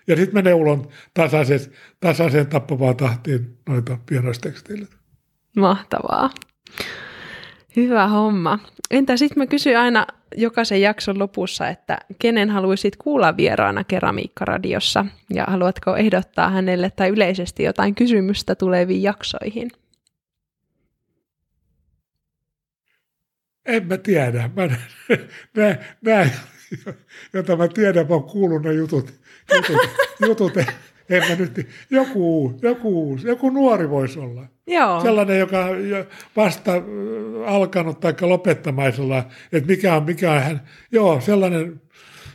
Ja sitten mä neulon tasaisen, tasaisen tappavaan tahtiin noita pienoistekstiileitä. Mahtavaa. Hyvä homma. Entä sitten mä kysyn aina jokaisen jakson lopussa, että kenen haluaisit kuulla vieraana Keramiikkaradiossa ja haluatko ehdottaa hänelle tai yleisesti jotain kysymystä tuleviin jaksoihin? En mä tiedä. Mä, nää, nää, jota mä tiedän, mä oon kuullut ne jutut, jutut, jutut en mä nyt, joku, joku, joku nuori voisi olla. Joo. Sellainen, joka vasta alkanut tai lopettamaisella, että mikä on, mikä on hän, joo, sellainen,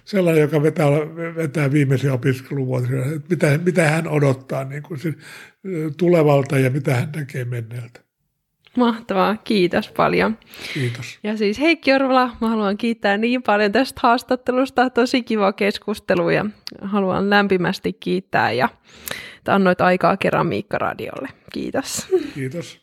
sellainen joka vetää, vetää viimeisiä opiskeluvuosia, että mitä, mitä hän odottaa niin kuin sen, tulevalta ja mitä hän näkee menneeltä. Mahtavaa, kiitos paljon. Kiitos. Ja siis Heikki Orvala, mä haluan kiittää niin paljon tästä haastattelusta, tosi kiva keskustelu ja haluan lämpimästi kiittää ja annoit aikaa Keramiikkaradiolle. Kiitos. Kiitos.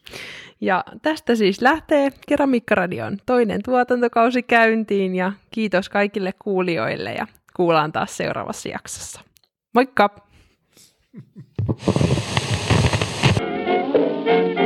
Ja tästä siis lähtee Keramiikkaradion toinen tuotantokausi käyntiin ja kiitos kaikille kuulijoille ja kuullaan taas seuraavassa jaksossa. Moikka! [LAUGHS]